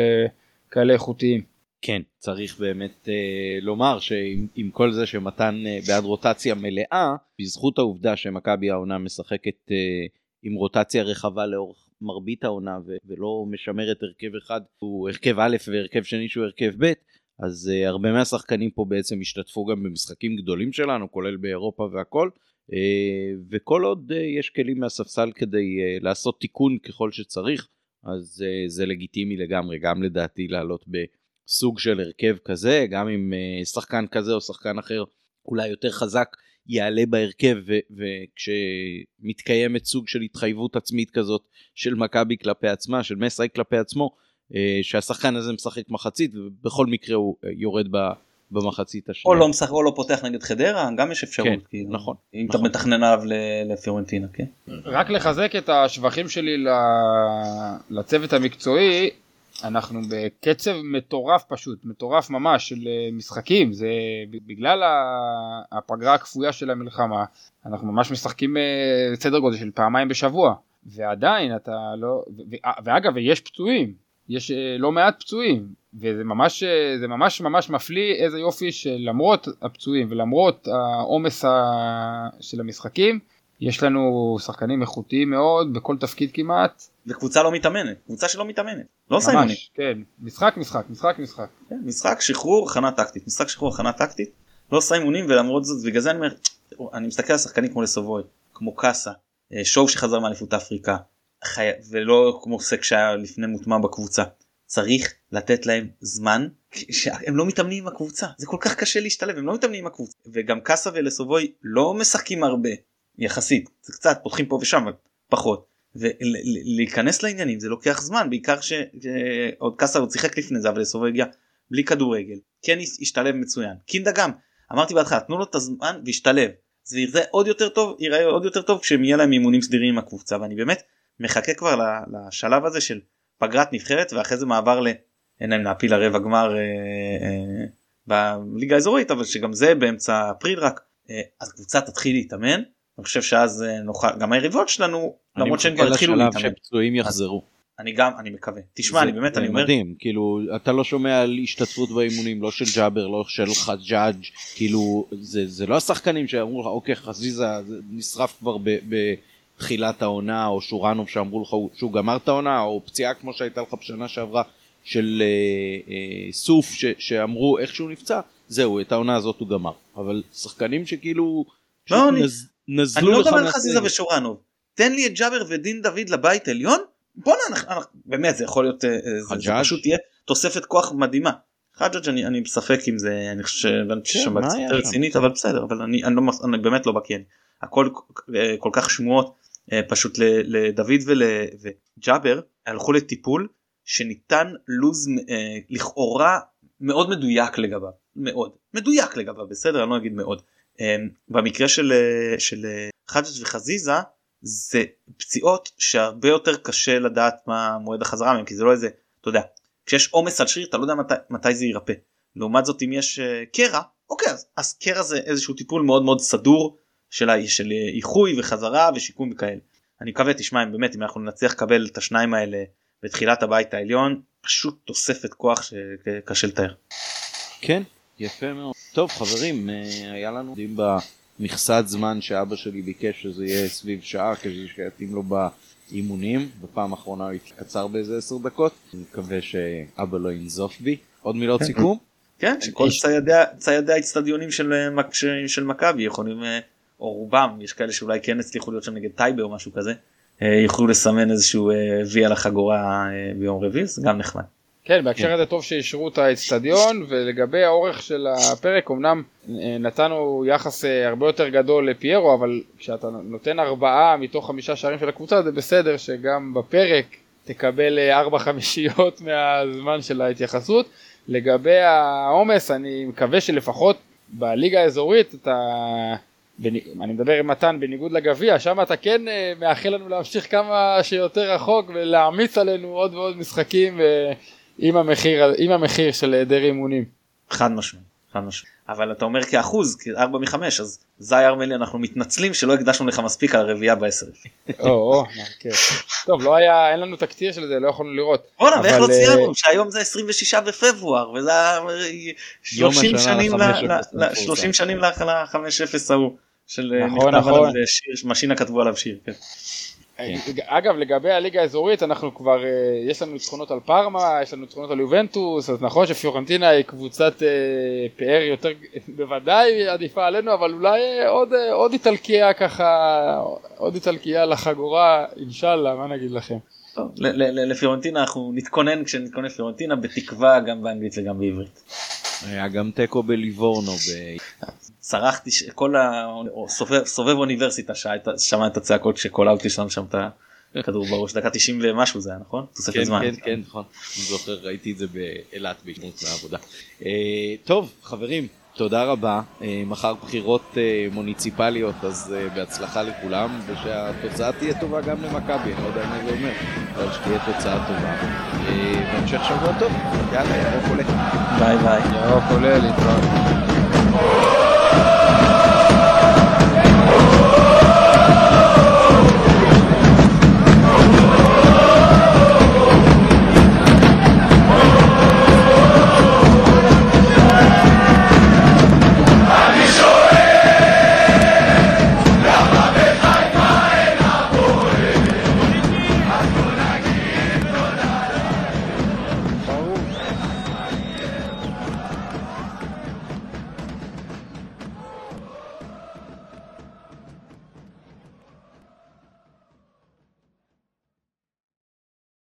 כאלה איכותיים. כן צריך באמת אה, לומר שעם כל זה שמתן אה, בעד רוטציה מלאה בזכות העובדה שמכבי העונה משחקת אה, עם רוטציה רחבה לאורך מרבית העונה ו- ולא משמרת הרכב אחד הוא הרכב א' והרכב שני שהוא הרכב ב' אז uh, הרבה מהשחקנים פה בעצם השתתפו גם במשחקים גדולים שלנו כולל באירופה והכל uh, וכל עוד uh, יש כלים מהספסל כדי uh, לעשות תיקון ככל שצריך אז uh, זה לגיטימי לגמרי גם לדעתי לעלות ב... סוג של הרכב כזה, גם אם uh, שחקן כזה או שחקן אחר אולי יותר חזק יעלה בהרכב וכשמתקיימת סוג של התחייבות עצמית כזאת של מכבי כלפי עצמה, של מסי כלפי עצמו, uh, שהשחקן הזה משחק מחצית ובכל מקרה הוא uh, יורד ב... במחצית השנייה. או לא משחק או לא פותח נגד חדרה, גם יש אפשרות. כן, כאילו, נכון. אם נכון. אתה מתכנן עליו לפיורנטינה, כן? רק לחזק את השבחים שלי לצוות המקצועי, אנחנו בקצב מטורף פשוט, מטורף ממש של אה, משחקים, זה בגלל הפגרה הכפויה של המלחמה, אנחנו ממש משחקים אה, סדר גודל של פעמיים בשבוע, ועדיין אתה לא, ואגב יש פצועים, יש אה, לא מעט פצועים, וזה ממש, זה ממש ממש מפליא איזה יופי שלמרות הפצועים ולמרות העומס של המשחקים, יש לנו שחקנים איכותיים מאוד בכל תפקיד כמעט. וקבוצה לא מתאמנת, קבוצה שלא מתאמנת, לא עושה אימונים. כן, משחק משחק, משחק משחק. כן, משחק שחרור, הכנה טקטית, משחק שחרור, הכנה טקטית, לא עושה אימונים ולמרות זאת, בגלל זה אני אומר, אני מסתכל על שחקנים כמו לסובוי, כמו קאסה, אה, שוב שחזר מאליפות אפריקה, חי... ולא כמו סק שהיה לפני מוטמע בקבוצה. צריך לתת להם זמן שהם לא מתאמנים עם הקבוצה. זה כל כך קשה להשתלב הם לא מתאמנים עם הקבוצה. וגם קאסה ולסובוי לא משחקים הרבה יחסית. זה קצת פותחים פה ושם פחות ולהיכנס לעניינים זה לוקח זמן בעיקר שעוד עוד שיחק לפני זה אבל לסובו הגיע בלי כדורגל. כן השתלב מצוין. קינדה גם. אמרתי בהתחלה תנו לו את הזמן והשתלב. זה יראה עוד יותר טוב יראה עוד יותר טוב כשהם יהיה להם אימונים סדירים עם הקבוצה ואני באמת מחכה כבר לשלב הזה של פגרת נבחרת ואחרי זה מעבר ל... אין להם להפיל לרבע גמר אה, אה, בליגה האזורית אבל שגם זה באמצע אפריל רק. אה, אז קבוצה תתחיל להתאמן אני חושב שאז נוכל גם היריבות שלנו למרות שהם כבר התחילו להתאמן. שהפצועים יחזרו. אני גם אני מקווה תשמע אני באמת אני אומר מדהים כאילו אתה לא שומע על השתתפות באימונים לא של ג'אבר לא של חג'אג' כאילו זה זה לא השחקנים שאמרו לך אוקיי חזיזה נשרף כבר בתחילת העונה או שורנוב שאמרו לך שהוא גמר את העונה או פציעה כמו שהייתה לך בשנה שעברה של אה, אה, סוף ש, שאמרו איך שהוא נפצע זהו את העונה הזאת הוא גמר אבל שחקנים שכאילו לא, נז, נזלו אני לא מדבר על חזיזה ושורנוב. תן לי את ג'אבר ודין דוד לבית עליון? בואנה באמת זה יכול להיות אה, זה, זה פשוט תהיה תוספת כוח מדהימה. חג'אג' אני, אני בספק אם זה אני חושב שם כן, קצת רצינית אבל בסדר אבל אני, אני, לא, אני באמת לא בקי הכל אה, כל כך שמועות אה, פשוט לדוד וג'אבר הלכו לטיפול שניתן לוז לכאורה מאוד מדויק לגביו. מאוד. מדויק לגביו בסדר? אני לא אגיד מאוד במקרה של של חג'אג' וחזיזה זה פציעות שהרבה יותר קשה לדעת מה מועד החזרה מהם כי זה לא איזה אתה יודע כשיש עומס על שריר אתה לא יודע מתי, מתי זה יירפא לעומת זאת אם יש uh, קרע אוקיי אז, אז קרע זה איזשהו טיפול מאוד מאוד סדור של, של איחוי וחזרה ושיקום וכאלה. אני מקווה תשמע אם באמת אם אנחנו נצליח לקבל את השניים האלה בתחילת הבית העליון פשוט תוספת כוח שקשה לתאר. כן יפה מאוד טוב חברים אה, היה לנו דיון מכסת זמן שאבא שלי ביקש שזה יהיה סביב שעה כדי שיתאים לו באימונים בפעם האחרונה הוא קצר באיזה עשר דקות אני מקווה שאבא לא ינזוף בי עוד מילות סיכום. כן שכל ציידי האצטדיונים של מכבי יכולים אה, או רובם יש כאלה שאולי כן הצליחו להיות שם נגד טייבה או משהו כזה אה, יוכלו לסמן איזשהו אה, וי על החגורה ביום רביעי זה גם נחמד. כן, בהקשר. הזה טוב שאישרו את האצטדיון, ולגבי האורך של הפרק, אמנם אה, נתנו יחס אה, הרבה יותר גדול לפיירו, אבל כשאתה נותן ארבעה מתוך חמישה שערים של הקבוצה, זה בסדר שגם בפרק תקבל אה, ארבע חמישיות מהזמן של ההתייחסות. לגבי העומס, אני מקווה שלפחות בליגה האזורית, אתה... אני מדבר עם מתן בניגוד לגביע, שם אתה כן מאחל לנו להמשיך כמה שיותר רחוק ולהעמיס עלינו עוד ועוד משחקים. עם המחיר, עם המחיר של היעדר אימונים. חד משמעי, חד משמעי. אבל אתה אומר כאחוז, כארבע מחמש, אז זי ארמלי אנחנו מתנצלים שלא הקדשנו לך מספיק על הרביעייה בעשר. או, או, כן. טוב, לא היה, אין לנו תקציר של זה, לא יכולנו לראות. בואנה, ואיך לא ציינו שהיום זה 26 בפברואר, וזה 30 שנים ל 30 שנים ל-5-0 ההוא. של נכון, נכון. משינה כתבו עליו שיר. כן. כן. אגב לגבי הליגה האזורית אנחנו כבר אה, יש לנו ניצחונות על פארמה יש לנו ניצחונות על יובנטוס אז נכון שפיורנטינה היא קבוצת אה, פאר יותר בוודאי עדיפה עלינו אבל אולי אה, עוד עוד איטלקיה ככה עוד איטלקיה לחגורה אינשאללה מה נגיד לכם. לפיורנטינה אנחנו נתכונן כשנתכונן לפיורנטינה בתקווה גם באנגלית וגם בעברית. היה גם תיקו בליבורנו. צרחתי כל הסובב אוניברסיטה שמע את הצעקות שקולאוטי שם שם את הכדור בראש דקה 90 ומשהו זה היה נכון? תוספת כן, זמן. כן כן נכון. אני זוכר ראיתי את זה באילת בהשתנות מהעבודה. אה, טוב חברים תודה רבה אה, מחר בחירות אה, מוניציפליות אז בהצלחה לכולם ושהתוצאה תהיה טובה גם למכבי אני לא יודע מה זה אומר אבל שתהיה תוצאה טובה. והמשך שבוע טוב יאללה ירוק עולה. ביי ביי. ירוק עולה להתראות.